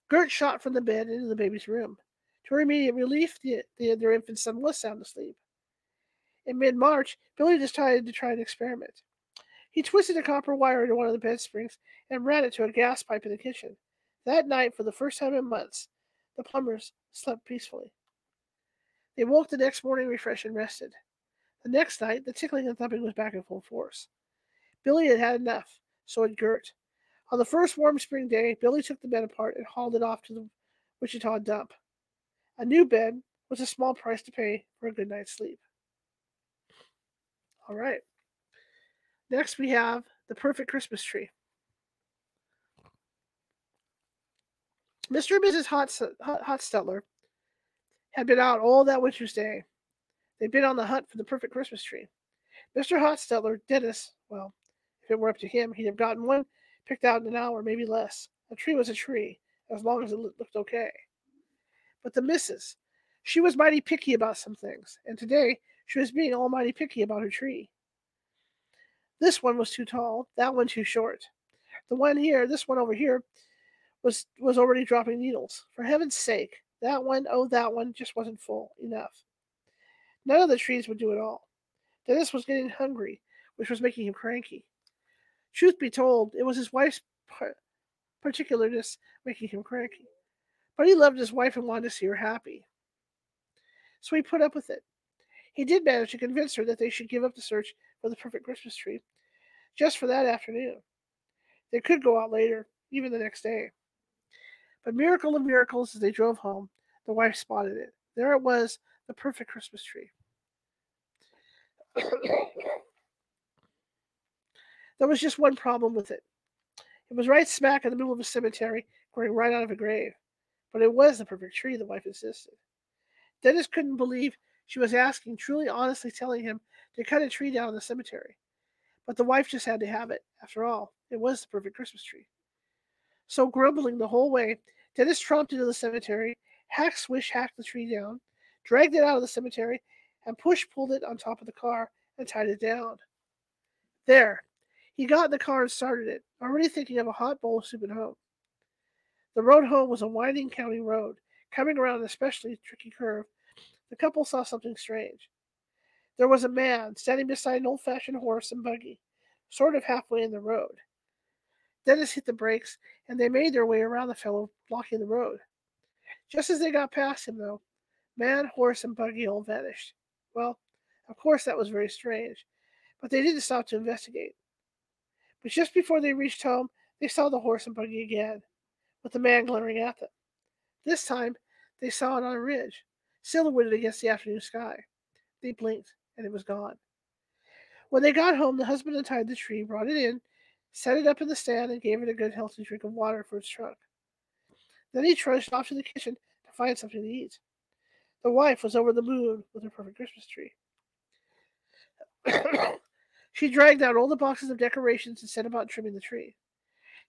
Gert shot from the bed into the baby's room. To her immediate relief, the, the, their infant son was sound asleep. In mid March, Billy decided to try an experiment. He twisted a copper wire into one of the bed springs and ran it to a gas pipe in the kitchen. That night, for the first time in months, the plumbers slept peacefully. They woke the next morning refreshed and rested. The next night, the tickling and thumping was back in full force. Billy had had enough, so had Gert. On the first warm spring day, Billy took the bed apart and hauled it off to the Wichita dump. A new bed was a small price to pay for a good night's sleep. All right. Next, we have the perfect Christmas tree. Mr. and Mrs. Hotstetler had been out all that winter's day. They'd been on the hunt for the perfect Christmas tree. Mr. Hotstetler, Dennis, well, if it were up to him, he'd have gotten one picked out in an hour, maybe less. A tree was a tree, as long as it looked okay. But the missus, she was mighty picky about some things, and today she was being almighty picky about her tree. This one was too tall, that one too short. The one here, this one over here, was was already dropping needles. For heaven's sake, that one, oh, that one just wasn't full enough. None of the trees would do it all. Dennis was getting hungry, which was making him cranky. Truth be told, it was his wife's particularness making him cranky. But he loved his wife and wanted to see her happy. So he put up with it. He did manage to convince her that they should give up the search the perfect Christmas tree just for that afternoon. They could go out later, even the next day. But miracle of miracles, as they drove home, the wife spotted it. There it was, the perfect Christmas tree. there was just one problem with it. It was right smack in the middle of a cemetery, growing right out of a grave. But it was the perfect tree, the wife insisted. Dennis couldn't believe she was asking, truly honestly telling him to cut a tree down in the cemetery. But the wife just had to have it. After all, it was the perfect Christmas tree. So, grumbling the whole way, Dennis tromped into the cemetery, hack swish hacked the tree down, dragged it out of the cemetery, and push pulled it on top of the car and tied it down. There, he got in the car and started it, already thinking of a hot bowl of soup at home. The road home was a winding county road. Coming around an especially tricky curve, the couple saw something strange. There was a man standing beside an old fashioned horse and buggy, sort of halfway in the road. Dennis hit the brakes, and they made their way around the fellow blocking the road. Just as they got past him, though, man, horse, and buggy all vanished. Well, of course, that was very strange, but they didn't stop to investigate. But just before they reached home, they saw the horse and buggy again, with the man glaring at them. This time, they saw it on a ridge, silhouetted against the afternoon sky. They blinked, and it was gone. When they got home, the husband untied the tree, brought it in, set it up in the stand, and gave it a good healthy drink of water for its trunk. Then he trudged off to the kitchen to find something to eat. The wife was over the moon with her perfect Christmas tree. she dragged out all the boxes of decorations and set about trimming the tree.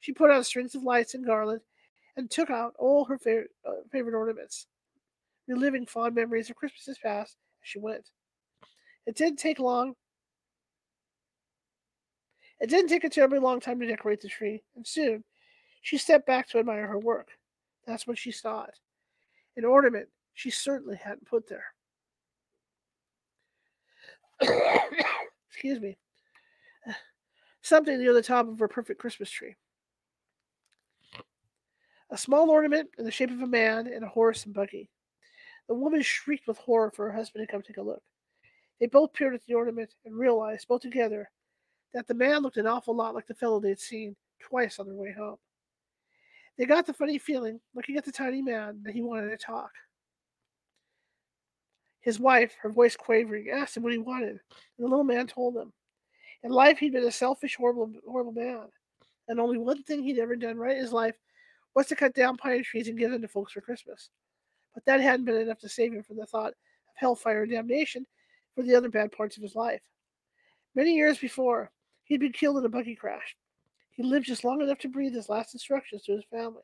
She put on strings of lights and garland and took out all her favorite, uh, favorite ornaments, reliving fond memories of Christmases past as she went. It didn't take long it didn't take a terribly long time to decorate the tree, and soon she stepped back to admire her work. That's when she saw it an ornament she certainly hadn't put there. Excuse me. Something near the top of her perfect Christmas tree. A small ornament in the shape of a man and a horse and buggy. The woman shrieked with horror for her husband to come take a look. They both peered at the ornament and realized, both together, that the man looked an awful lot like the fellow they had seen twice on their way home. They got the funny feeling, looking at the tiny man, that he wanted to talk. His wife, her voice quavering, asked him what he wanted, and the little man told him. In life, he'd been a selfish, horrible, horrible man, and only one thing he'd ever done right in his life was to cut down pine trees and give them to folks for Christmas. But that hadn't been enough to save him from the thought of hellfire and damnation for the other bad parts of his life. Many years before, He'd been killed in a buggy crash. He lived just long enough to breathe his last instructions to his family.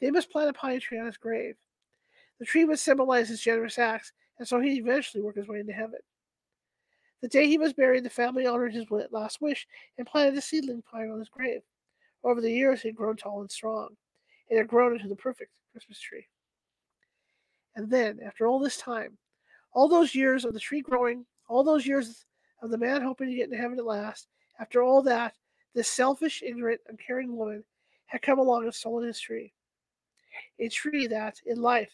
They must plant a pine tree on his grave. The tree would symbolize his generous acts, and so he'd eventually work his way into heaven. The day he was buried, the family honored his last wish and planted a seedling pine on his grave. Over the years, he had grown tall and strong. and had grown into the perfect Christmas tree. And then, after all this time, all those years of the tree growing, all those years of the man hoping to get into heaven at last. After all that, this selfish, ignorant, uncaring woman had come along and stolen his tree. A tree that, in life,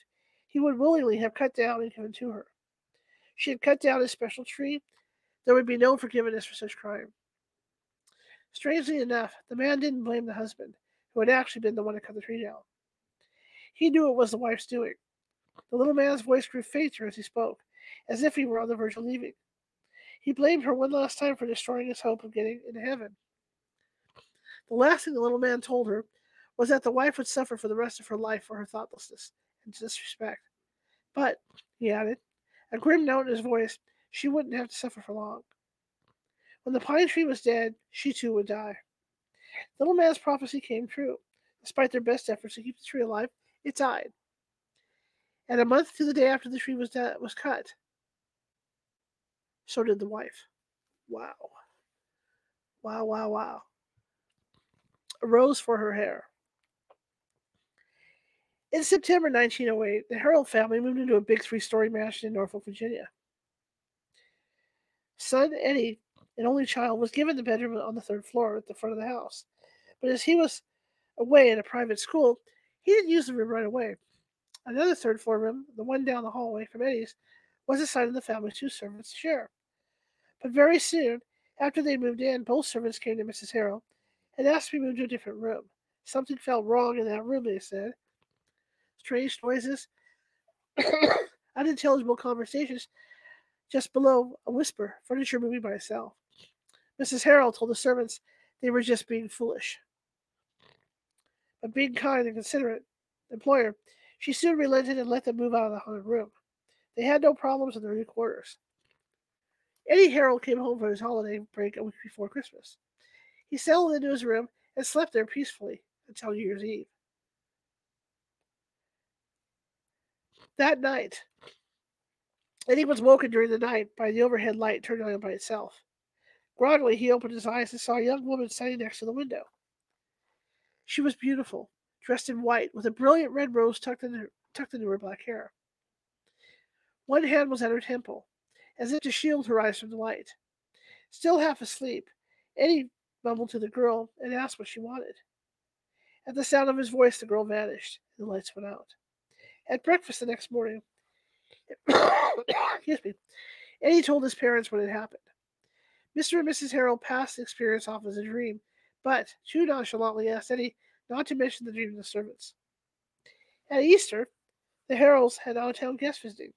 he would willingly have cut down and given to her. She had cut down his special tree. There would be no forgiveness for such crime. Strangely enough, the man didn't blame the husband, who had actually been the one to cut the tree down. He knew it was the wife's doing. The little man's voice grew fainter as he spoke, as if he were on the verge of leaving. He blamed her one last time for destroying his hope of getting into heaven. The last thing the little man told her was that the wife would suffer for the rest of her life for her thoughtlessness and disrespect. But, he added, a grim note in his voice, she wouldn't have to suffer for long. When the pine tree was dead, she too would die. The little man's prophecy came true. Despite their best efforts to keep the tree alive, it died. And a month to the day after the tree was, de- was cut, so did the wife. Wow. Wow, wow, wow. A rose for her hair. In September 1908, the Harold family moved into a big three story mansion in Norfolk, Virginia. Son Eddie, an only child, was given the bedroom on the third floor at the front of the house. But as he was away at a private school, he didn't use the room right away. Another third floor room, the one down the hallway from Eddie's, was assigned to the family's two servants share. But very soon, after they moved in, both servants came to Mrs. Harold and asked to be moved to a different room. Something felt wrong in that room, they said. Strange noises, unintelligible conversations just below a whisper, furniture moving by itself. Mrs. Harold told the servants they were just being foolish. But being kind and considerate employer, she soon relented and let them move out of the haunted room. They had no problems in their new quarters. Eddie Harold came home for his holiday break a week before Christmas. He settled into his room and slept there peacefully until New Year's Eve. That night, Eddie was woken during the night by the overhead light turning on by itself. Groggily, he opened his eyes and saw a young woman standing next to the window. She was beautiful, dressed in white, with a brilliant red rose tucked into, tucked into her black hair. One hand was at her temple, as if to shield her eyes from the light. Still half asleep, Eddie mumbled to the girl and asked what she wanted. At the sound of his voice, the girl vanished, and the lights went out. At breakfast the next morning, excuse me, Eddie told his parents what had happened. Mr. and Mrs. Harold passed the experience off as a dream, but too nonchalantly asked Eddie not to mention the dream of the servants. At Easter, the Harolds had out of town guest visiting.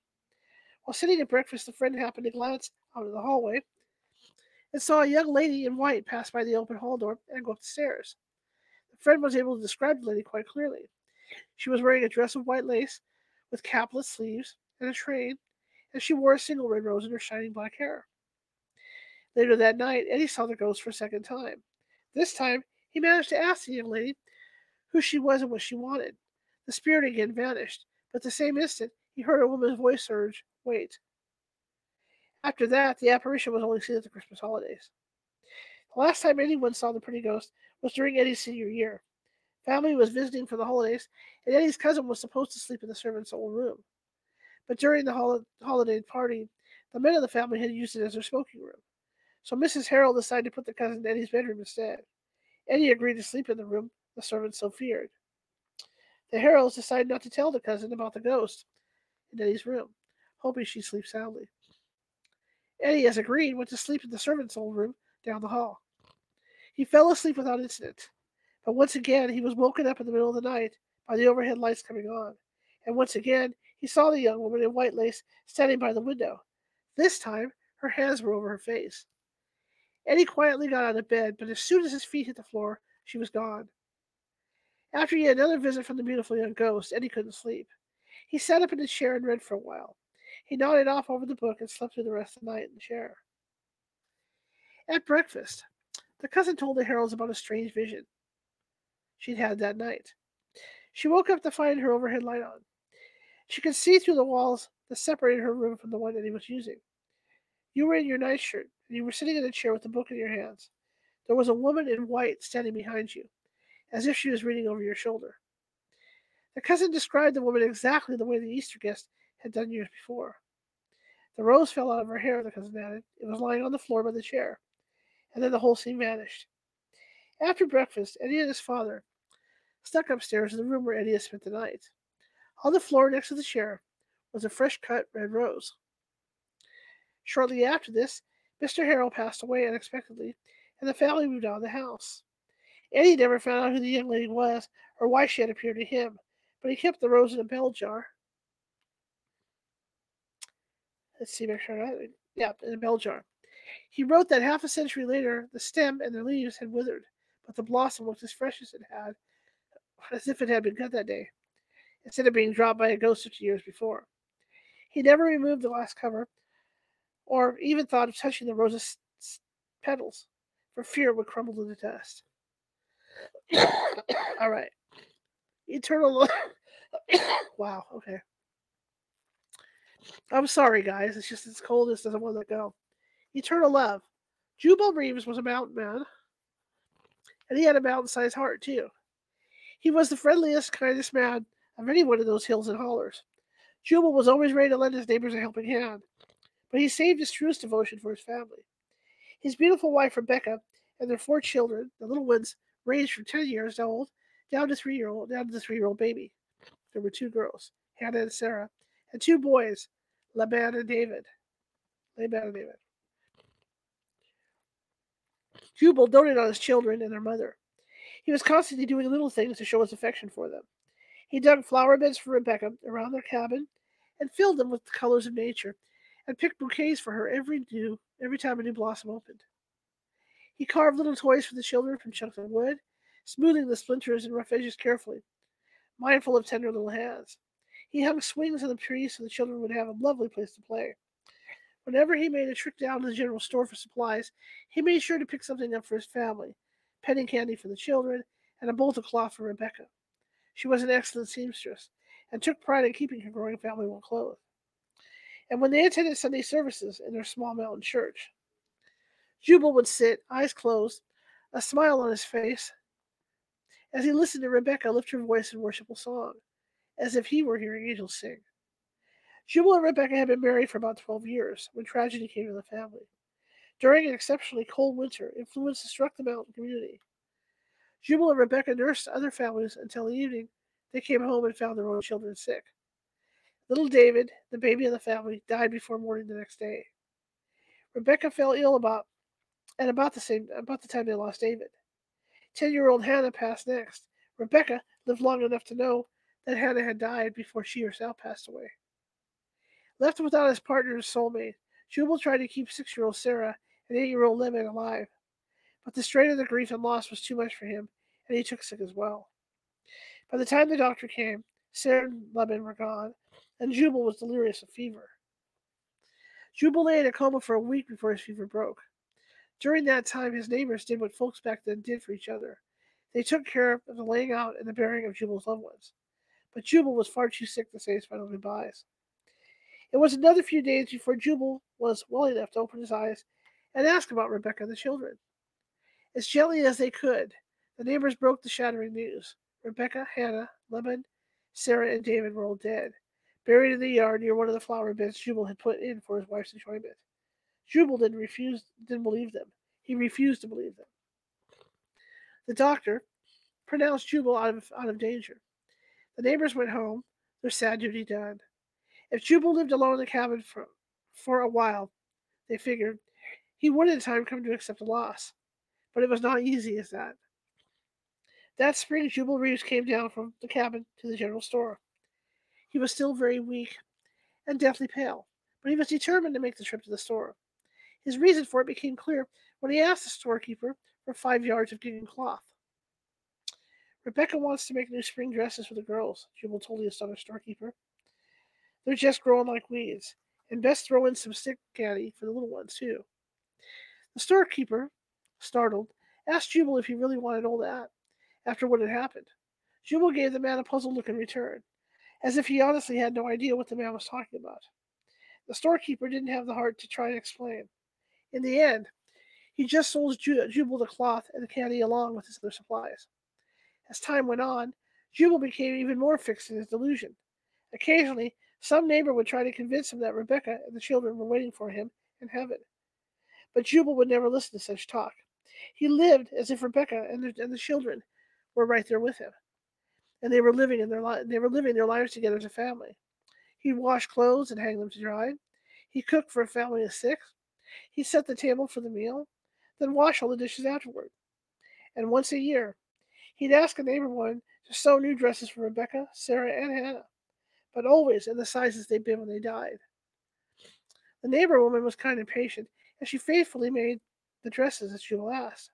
While sitting at breakfast, a friend happened to glance out of the hallway and saw a young lady in white pass by the open hall door and go up the stairs. The friend was able to describe the lady quite clearly. She was wearing a dress of white lace with capless sleeves and a train, and she wore a single red rose in her shining black hair. Later that night, Eddie saw the ghost for a second time. This time, he managed to ask the young lady who she was and what she wanted. The spirit again vanished, but the same instant, he heard a woman's voice urge, Wait. After that, the apparition was only seen at the Christmas holidays. The last time anyone saw the pretty ghost was during Eddie's senior year. Family was visiting for the holidays, and Eddie's cousin was supposed to sleep in the servants' old room. But during the hol- holiday party, the men of the family had used it as their smoking room. So Mrs. Harold decided to put the cousin in Eddie's bedroom instead. Eddie agreed to sleep in the room the servants so feared. The Harolds decided not to tell the cousin about the ghost in Eddie's room, hoping she'd sleep soundly. Eddie, as agreed, went to sleep in the servants' old room down the hall. He fell asleep without incident, but once again he was woken up in the middle of the night by the overhead lights coming on, and once again he saw the young woman in white lace standing by the window. This time her hands were over her face. Eddie quietly got out of bed, but as soon as his feet hit the floor, she was gone. After had another visit from the beautiful young ghost, Eddie couldn't sleep. He sat up in his chair and read for a while. He nodded off over the book and slept through the rest of the night in the chair. At breakfast, the cousin told the Harolds about a strange vision she'd had that night. She woke up to find her overhead light on. She could see through the walls that separated her room from the one he was using. You were in your nightshirt, and you were sitting in a chair with the book in your hands. There was a woman in white standing behind you, as if she was reading over your shoulder. The cousin described the woman exactly the way the Easter guest had done years before. The rose fell out of her hair, the cousin added. It was lying on the floor by the chair. And then the whole scene vanished. After breakfast, Eddie and his father snuck upstairs to the room where Eddie had spent the night. On the floor next to the chair was a fresh cut red rose. Shortly after this, Mr. Harold passed away unexpectedly, and the family moved out of the house. Eddie never found out who the young lady was or why she had appeared to him, but he kept the rose in a bell jar. Let's see, make sure I yeah, in a bell jar. He wrote that half a century later, the stem and the leaves had withered, but the blossom looked as fresh as it had, as if it had been cut that day, instead of being dropped by a ghost fifty years before. He never removed the last cover, or even thought of touching the rose's petals, for fear it would crumble to the dust. All right. Eternal. wow. Okay. I'm sorry, guys. It's just it's cold. This doesn't want to go. Eternal love. Jubal Reeves was a mountain man, and he had a mountain-sized heart too. He was the friendliest, kindest man of any one of those hills and hollers. Jubal was always ready to lend his neighbors a helping hand, but he saved his truest devotion for his family. His beautiful wife Rebecca and their four children, the little ones, ranged from ten years old down to three year old down to the three year old baby. There were two girls, Hannah and Sarah, and two boys, Laban and David. Laban and David. Jubal doted on his children and their mother. He was constantly doing little things to show his affection for them. He dug flower beds for Rebecca around their cabin and filled them with the colors of nature and picked bouquets for her every new every time a new blossom opened. He carved little toys for the children from chunks of wood, smoothing the splinters and rough edges carefully, mindful of tender little hands. He hung swings in the trees so the children would have a lovely place to play. Whenever he made a trip down to the general store for supplies, he made sure to pick something up for his family penny candy for the children, and a bolt of cloth for Rebecca. She was an excellent seamstress and took pride in keeping her growing family well clothed. And when they attended Sunday services in their small mountain church, Jubal would sit, eyes closed, a smile on his face, as he listened to Rebecca lift her voice in worshipful song, as if he were hearing angels sing. Jubal and Rebecca had been married for about 12 years when tragedy came to the family. During an exceptionally cold winter, influenza struck the mountain community. Jubal and Rebecca nursed other families until the evening they came home and found their own children sick. Little David, the baby of the family, died before morning the next day. Rebecca fell ill about at about the same about the time they lost David. Ten-year-old Hannah passed next. Rebecca lived long enough to know that Hannah had died before she herself passed away. Left without his partner and soulmate, Jubal tried to keep six-year-old Sarah and eight-year-old Lemon alive, but the strain of the grief and loss was too much for him, and he took sick as well. By the time the doctor came, Sarah and Lemon were gone, and Jubal was delirious of fever. Jubal lay in a coma for a week before his fever broke. During that time, his neighbors did what folks back then did for each other. They took care of the laying out and the burying of Jubal's loved ones. But Jubal was far too sick to say his final goodbyes. It was another few days before Jubal was well enough to open his eyes and ask about Rebecca and the children. As gently as they could, the neighbors broke the shattering news. Rebecca, Hannah, Lemon, Sarah, and David were all dead, buried in the yard near one of the flower beds Jubal had put in for his wife's enjoyment. Jubal didn't refuse didn't believe them. He refused to believe them. The doctor pronounced Jubal out of out of danger. The neighbors went home, their sad duty done. If Jubal lived alone in the cabin for for a while, they figured, he would in time come to accept the loss. But it was not easy as that. That spring, Jubal Reeves came down from the cabin to the general store. He was still very weak and deathly pale, but he was determined to make the trip to the store. His reason for it became clear when he asked the storekeeper for five yards of gingham cloth. Rebecca wants to make new spring dresses for the girls, Jubal told the astonished storekeeper. They're just growing like weeds, and best throw in some stick candy for the little ones, too. The storekeeper, startled, asked Jubal if he really wanted all that after what had happened. Jubal gave the man a puzzled look in return, as if he honestly had no idea what the man was talking about. The storekeeper didn't have the heart to try and explain. In the end, he just sold Jubal the cloth and the candy along with his other supplies. As time went on, Jubal became even more fixed in his delusion. Occasionally, some neighbor would try to convince him that Rebecca and the children were waiting for him in heaven. But Jubal would never listen to such talk. He lived as if Rebecca and the, and the children were right there with him, and they were living in their li- they were living their lives together as a family. He'd wash clothes and hang them to dry. He cooked for a family of six. He set the table for the meal, then wash all the dishes afterward. And once a year, he'd ask a neighbor woman to sew new dresses for Rebecca, Sarah, and Hannah, but always in the sizes they'd been when they died. The neighbor woman was kind and patient, and she faithfully made the dresses that Jubal asked.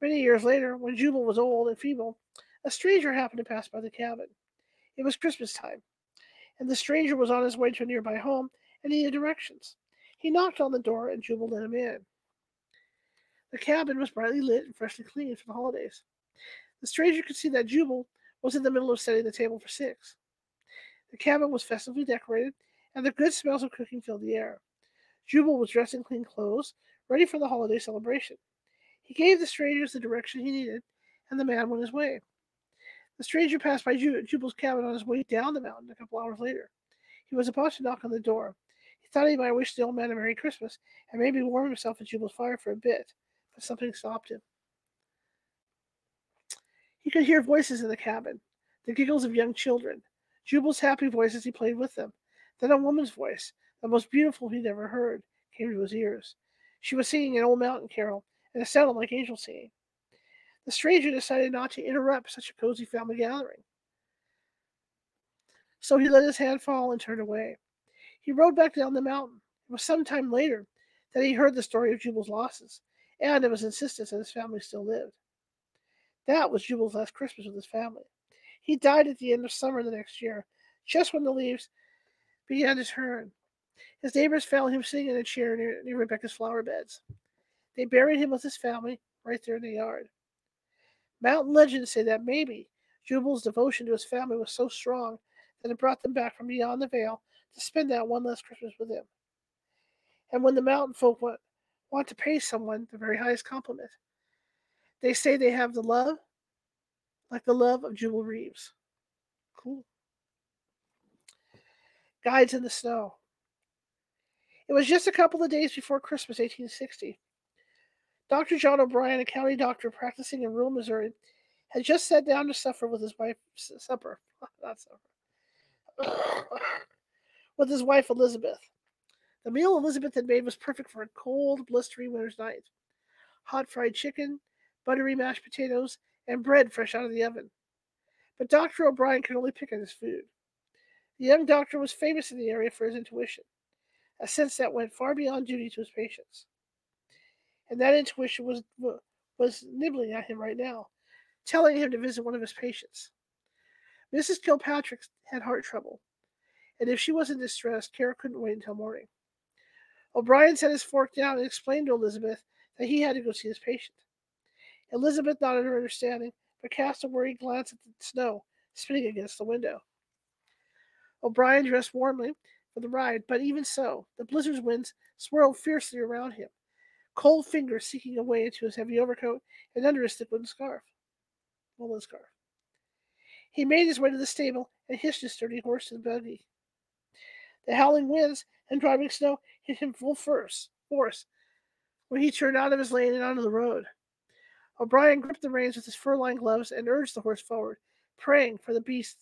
Many years later, when Jubal was old and feeble, a stranger happened to pass by the cabin. It was Christmas time, and the stranger was on his way to a nearby home and needed directions. He knocked on the door, and Jubal let him in. The cabin was brightly lit and freshly cleaned for the holidays. The stranger could see that Jubal was in the middle of setting the table for six. The cabin was festively decorated, and the good smells of cooking filled the air. Jubal was dressed in clean clothes, ready for the holiday celebration. He gave the strangers the direction he needed, and the man went his way. The stranger passed by Jubal's cabin on his way down the mountain a couple hours later. He was about to knock on the door. He thought he might wish the old man a Merry Christmas and maybe warm himself at Jubal's fire for a bit, but something stopped him. He could hear voices in the cabin, the giggles of young children, Jubal's happy voice as he played with them. Then a woman's voice, the most beautiful he'd ever heard, came to his ears. She was singing an old mountain carol, and it sounded like angel singing. The stranger decided not to interrupt such a cozy family gathering. So he let his hand fall and turned away. He rode back down the mountain. It was some time later that he heard the story of Jubal's losses, and of his insistence that his family still lived. That was Jubal's last Christmas with his family. He died at the end of summer the next year, just when the leaves began to turn. His neighbors found him sitting in a chair near, near Rebecca's flower beds. They buried him with his family right there in the yard. Mountain legends say that maybe Jubal's devotion to his family was so strong that it brought them back from beyond the veil to spend that one last Christmas with him. And when the mountain folk want, want to pay someone the very highest compliment, they say they have the love, like the love of Jubal Reeves. Cool. Guides in the Snow. It was just a couple of days before Christmas, 1860. Dr. John O'Brien, a county doctor practicing in rural Missouri, had just sat down to supper with his wife, supper, not supper, with his wife Elizabeth. The meal Elizabeth had made was perfect for a cold, blustery winter's night. Hot fried chicken, buttery mashed potatoes, and bread fresh out of the oven. But Dr. O'Brien could only pick at his food. The young doctor was famous in the area for his intuition, a sense that went far beyond duty to his patients and that intuition was was nibbling at him right now, telling him to visit one of his patients. Mrs. Kilpatrick had heart trouble, and if she wasn't distressed, Kara couldn't wait until morning. O'Brien set his fork down and explained to Elizabeth that he had to go see his patient. Elizabeth nodded her understanding, but cast a worried glance at the snow spinning against the window. O'Brien dressed warmly for the ride, but even so, the blizzard's winds swirled fiercely around him, cold fingers seeking a way into his heavy overcoat and under his thick woolen scarf. Woolen scarf. He made his way to the stable and hitched his sturdy horse to the buggy. The howling winds and driving snow hit him full force, force when he turned out of his lane and onto the road. O'Brien gripped the reins with his fur-lined gloves and urged the horse forward, praying for the beast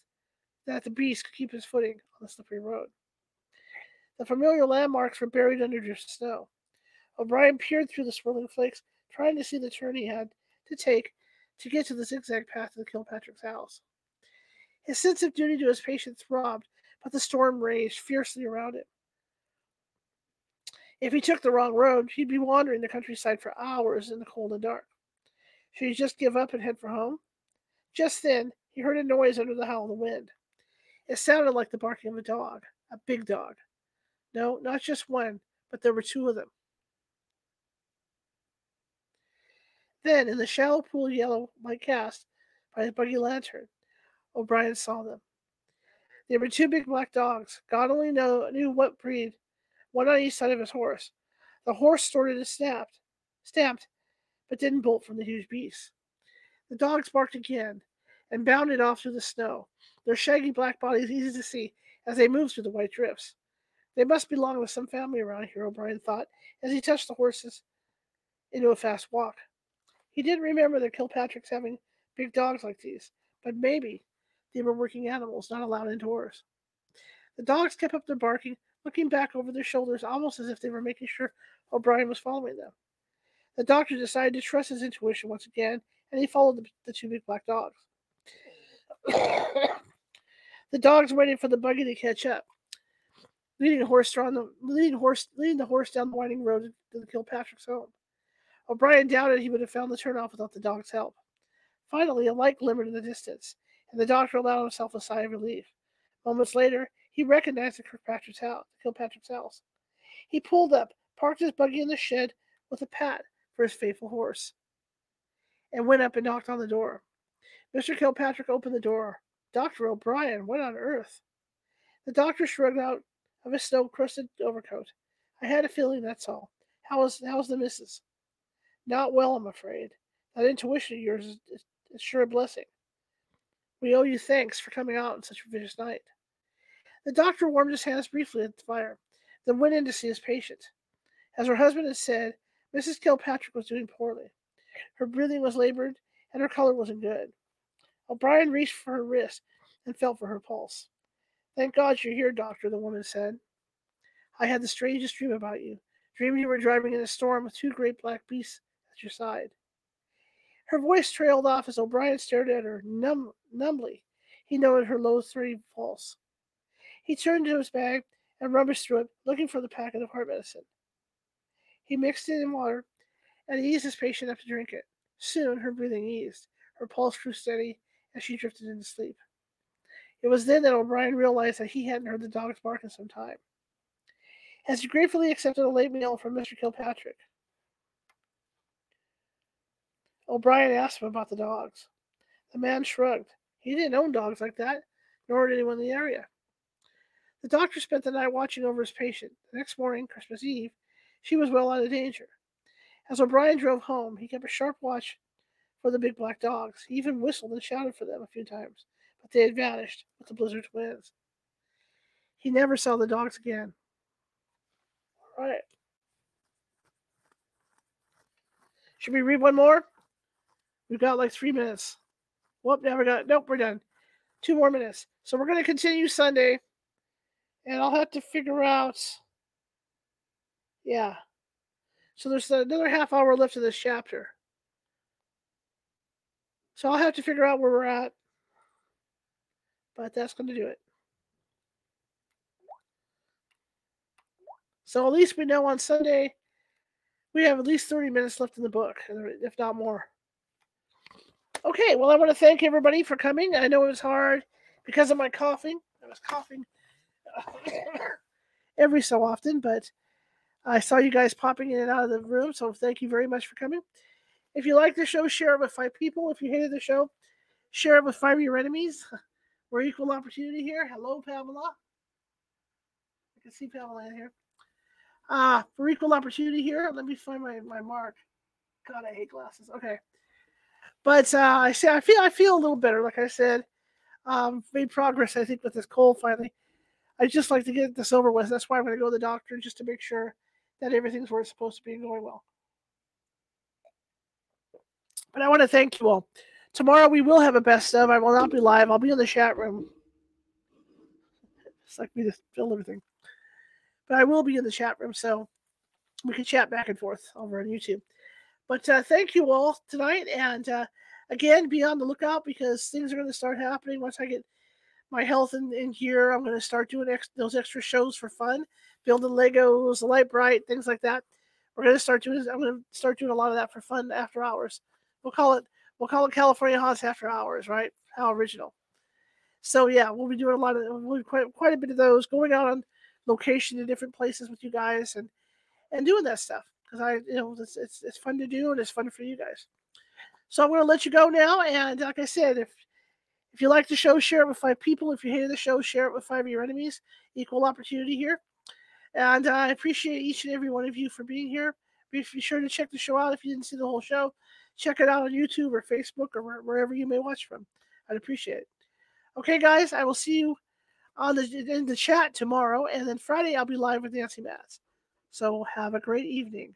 that the beast could keep his footing on the slippery road. The familiar landmarks were buried under the snow. O'Brien peered through the swirling flakes, trying to see the turn he had to take to get to the zigzag path to the Kilpatrick's house. His sense of duty to his patient throbbed, but the storm raged fiercely around him. If he took the wrong road, he'd be wandering the countryside for hours in the cold and dark. Should he just give up and head for home? Just then, he heard a noise under the howl of the wind. It sounded like the barking of a dog, a big dog. No, not just one, but there were two of them. Then, in the shallow pool of yellow light cast by his buggy lantern, O'Brien saw them. They were two big black dogs. God only know, knew what breed, one on each side of his horse. The horse snorted and snapped, stamped, but didn't bolt from the huge beast. The dogs barked again and bounded off through the snow, their shaggy black bodies easy to see as they moved through the white drifts. They must belong to some family around here, O'Brien thought, as he touched the horses into a fast walk. He didn't remember the Kilpatricks having big dogs like these, but maybe they were working animals not allowed indoors. The dogs kept up their barking, looking back over their shoulders almost as if they were making sure O'Brien was following them. The doctor decided to trust his intuition once again, and he followed the, the two big black dogs. the dogs waited for the buggy to catch up. leading a horse drawn the leading horse leading the horse down the winding road to the Kilpatrick's home. O'Brien doubted he would have found the turnoff without the dog's help. Finally, a light glimmered in the distance, and the doctor allowed himself a sigh of relief. Moments later, he recognized the Kirkpatrick's house, Kilpatrick's house. He pulled up, parked his buggy in the shed with a pat for his faithful horse, and went up and knocked on the door. Mr. Kilpatrick opened the door. Dr. O'Brien, what on earth? The doctor shrugged out of his snow crusted overcoat. I had a feeling, that's all. How is how's the missus? Not well, I'm afraid. That intuition of yours is, is, is sure a blessing. We owe you thanks for coming out on such a vicious night. The doctor warmed his hands briefly at the fire, then went in to see his patient. As her husband had said, Mrs. Kilpatrick was doing poorly. Her breathing was labored, and her color wasn't good. O'Brien reached for her wrist and felt for her pulse. Thank God you're here, doctor, the woman said. I had the strangest dream about you. Dreamed you were driving in a storm with two great black beasts at your side. Her voice trailed off as O'Brien stared at her numb, numbly. He noted her low, thready pulse. He turned to his bag and rummaged through it, looking for the packet of heart medicine. He mixed it in water and eased his patient up to drink it. Soon her breathing eased. Her pulse grew steady as she drifted into sleep. It was then that O'Brien realized that he hadn't heard the dogs bark in some time. As he gratefully accepted a late meal from Mr. Kilpatrick, O'Brien asked him about the dogs. The man shrugged. He didn't own dogs like that, nor did anyone in the area. The doctor spent the night watching over his patient. The next morning, Christmas Eve, she was well out of danger. As O'Brien drove home, he kept a sharp watch for the big black dogs. He even whistled and shouted for them a few times, but they had vanished with the blizzard's winds. He never saw the dogs again. All right. Should we read one more? We've got like three minutes. Whoop, now we got nope, we're done. Two more minutes. So we're gonna continue Sunday. And I'll have to figure out. Yeah. So there's another half hour left of this chapter. So I'll have to figure out where we're at. But that's to do it. So at least we know on Sunday we have at least 30 minutes left in the book, if not more. Okay, well, I want to thank everybody for coming. I know it was hard because of my coughing. I was coughing every so often, but I saw you guys popping in and out of the room, so thank you very much for coming. If you like the show, share it with five people. If you hated the show, share it with five of your enemies. We're equal opportunity here. Hello, Pamela. I can see Pamela in here. Uh, for equal opportunity here. Let me find my, my mark. God, I hate glasses. Okay. But uh, I say I feel I feel a little better. Like I said, um, made progress. I think with this cold finally. I just like to get this over with. That's why I'm going to go to the doctor just to make sure that everything's where it's supposed to be and going well. But I want to thank you all. Tomorrow we will have a best of. I will not be live. I'll be in the chat room. It's like me to fill everything. But I will be in the chat room, so we can chat back and forth over on YouTube. But uh, thank you all tonight. And uh, again, be on the lookout because things are going to start happening once I get my health in, in here. I'm going to start doing ex- those extra shows for fun, building Legos, Lite-Brite, things like that. We're going to start doing. I'm going to start doing a lot of that for fun after hours. We'll call it. We'll call it California Haunts After Hours, right? How original. So yeah, we'll be doing a lot of we'll quite quite a bit of those, going out on location in different places with you guys, and and doing that stuff because I, you know, it's, it's, it's fun to do and it's fun for you guys. So I'm going to let you go now. And like I said, if if you like the show, share it with five people. If you hate the show, share it with five of your enemies. Equal opportunity here. And uh, I appreciate each and every one of you for being here. Be sure to check the show out if you didn't see the whole show. Check it out on YouTube or Facebook or wherever you may watch from. I'd appreciate it. Okay, guys, I will see you on the in the chat tomorrow, and then Friday I'll be live with Nancy Matz. So have a great evening.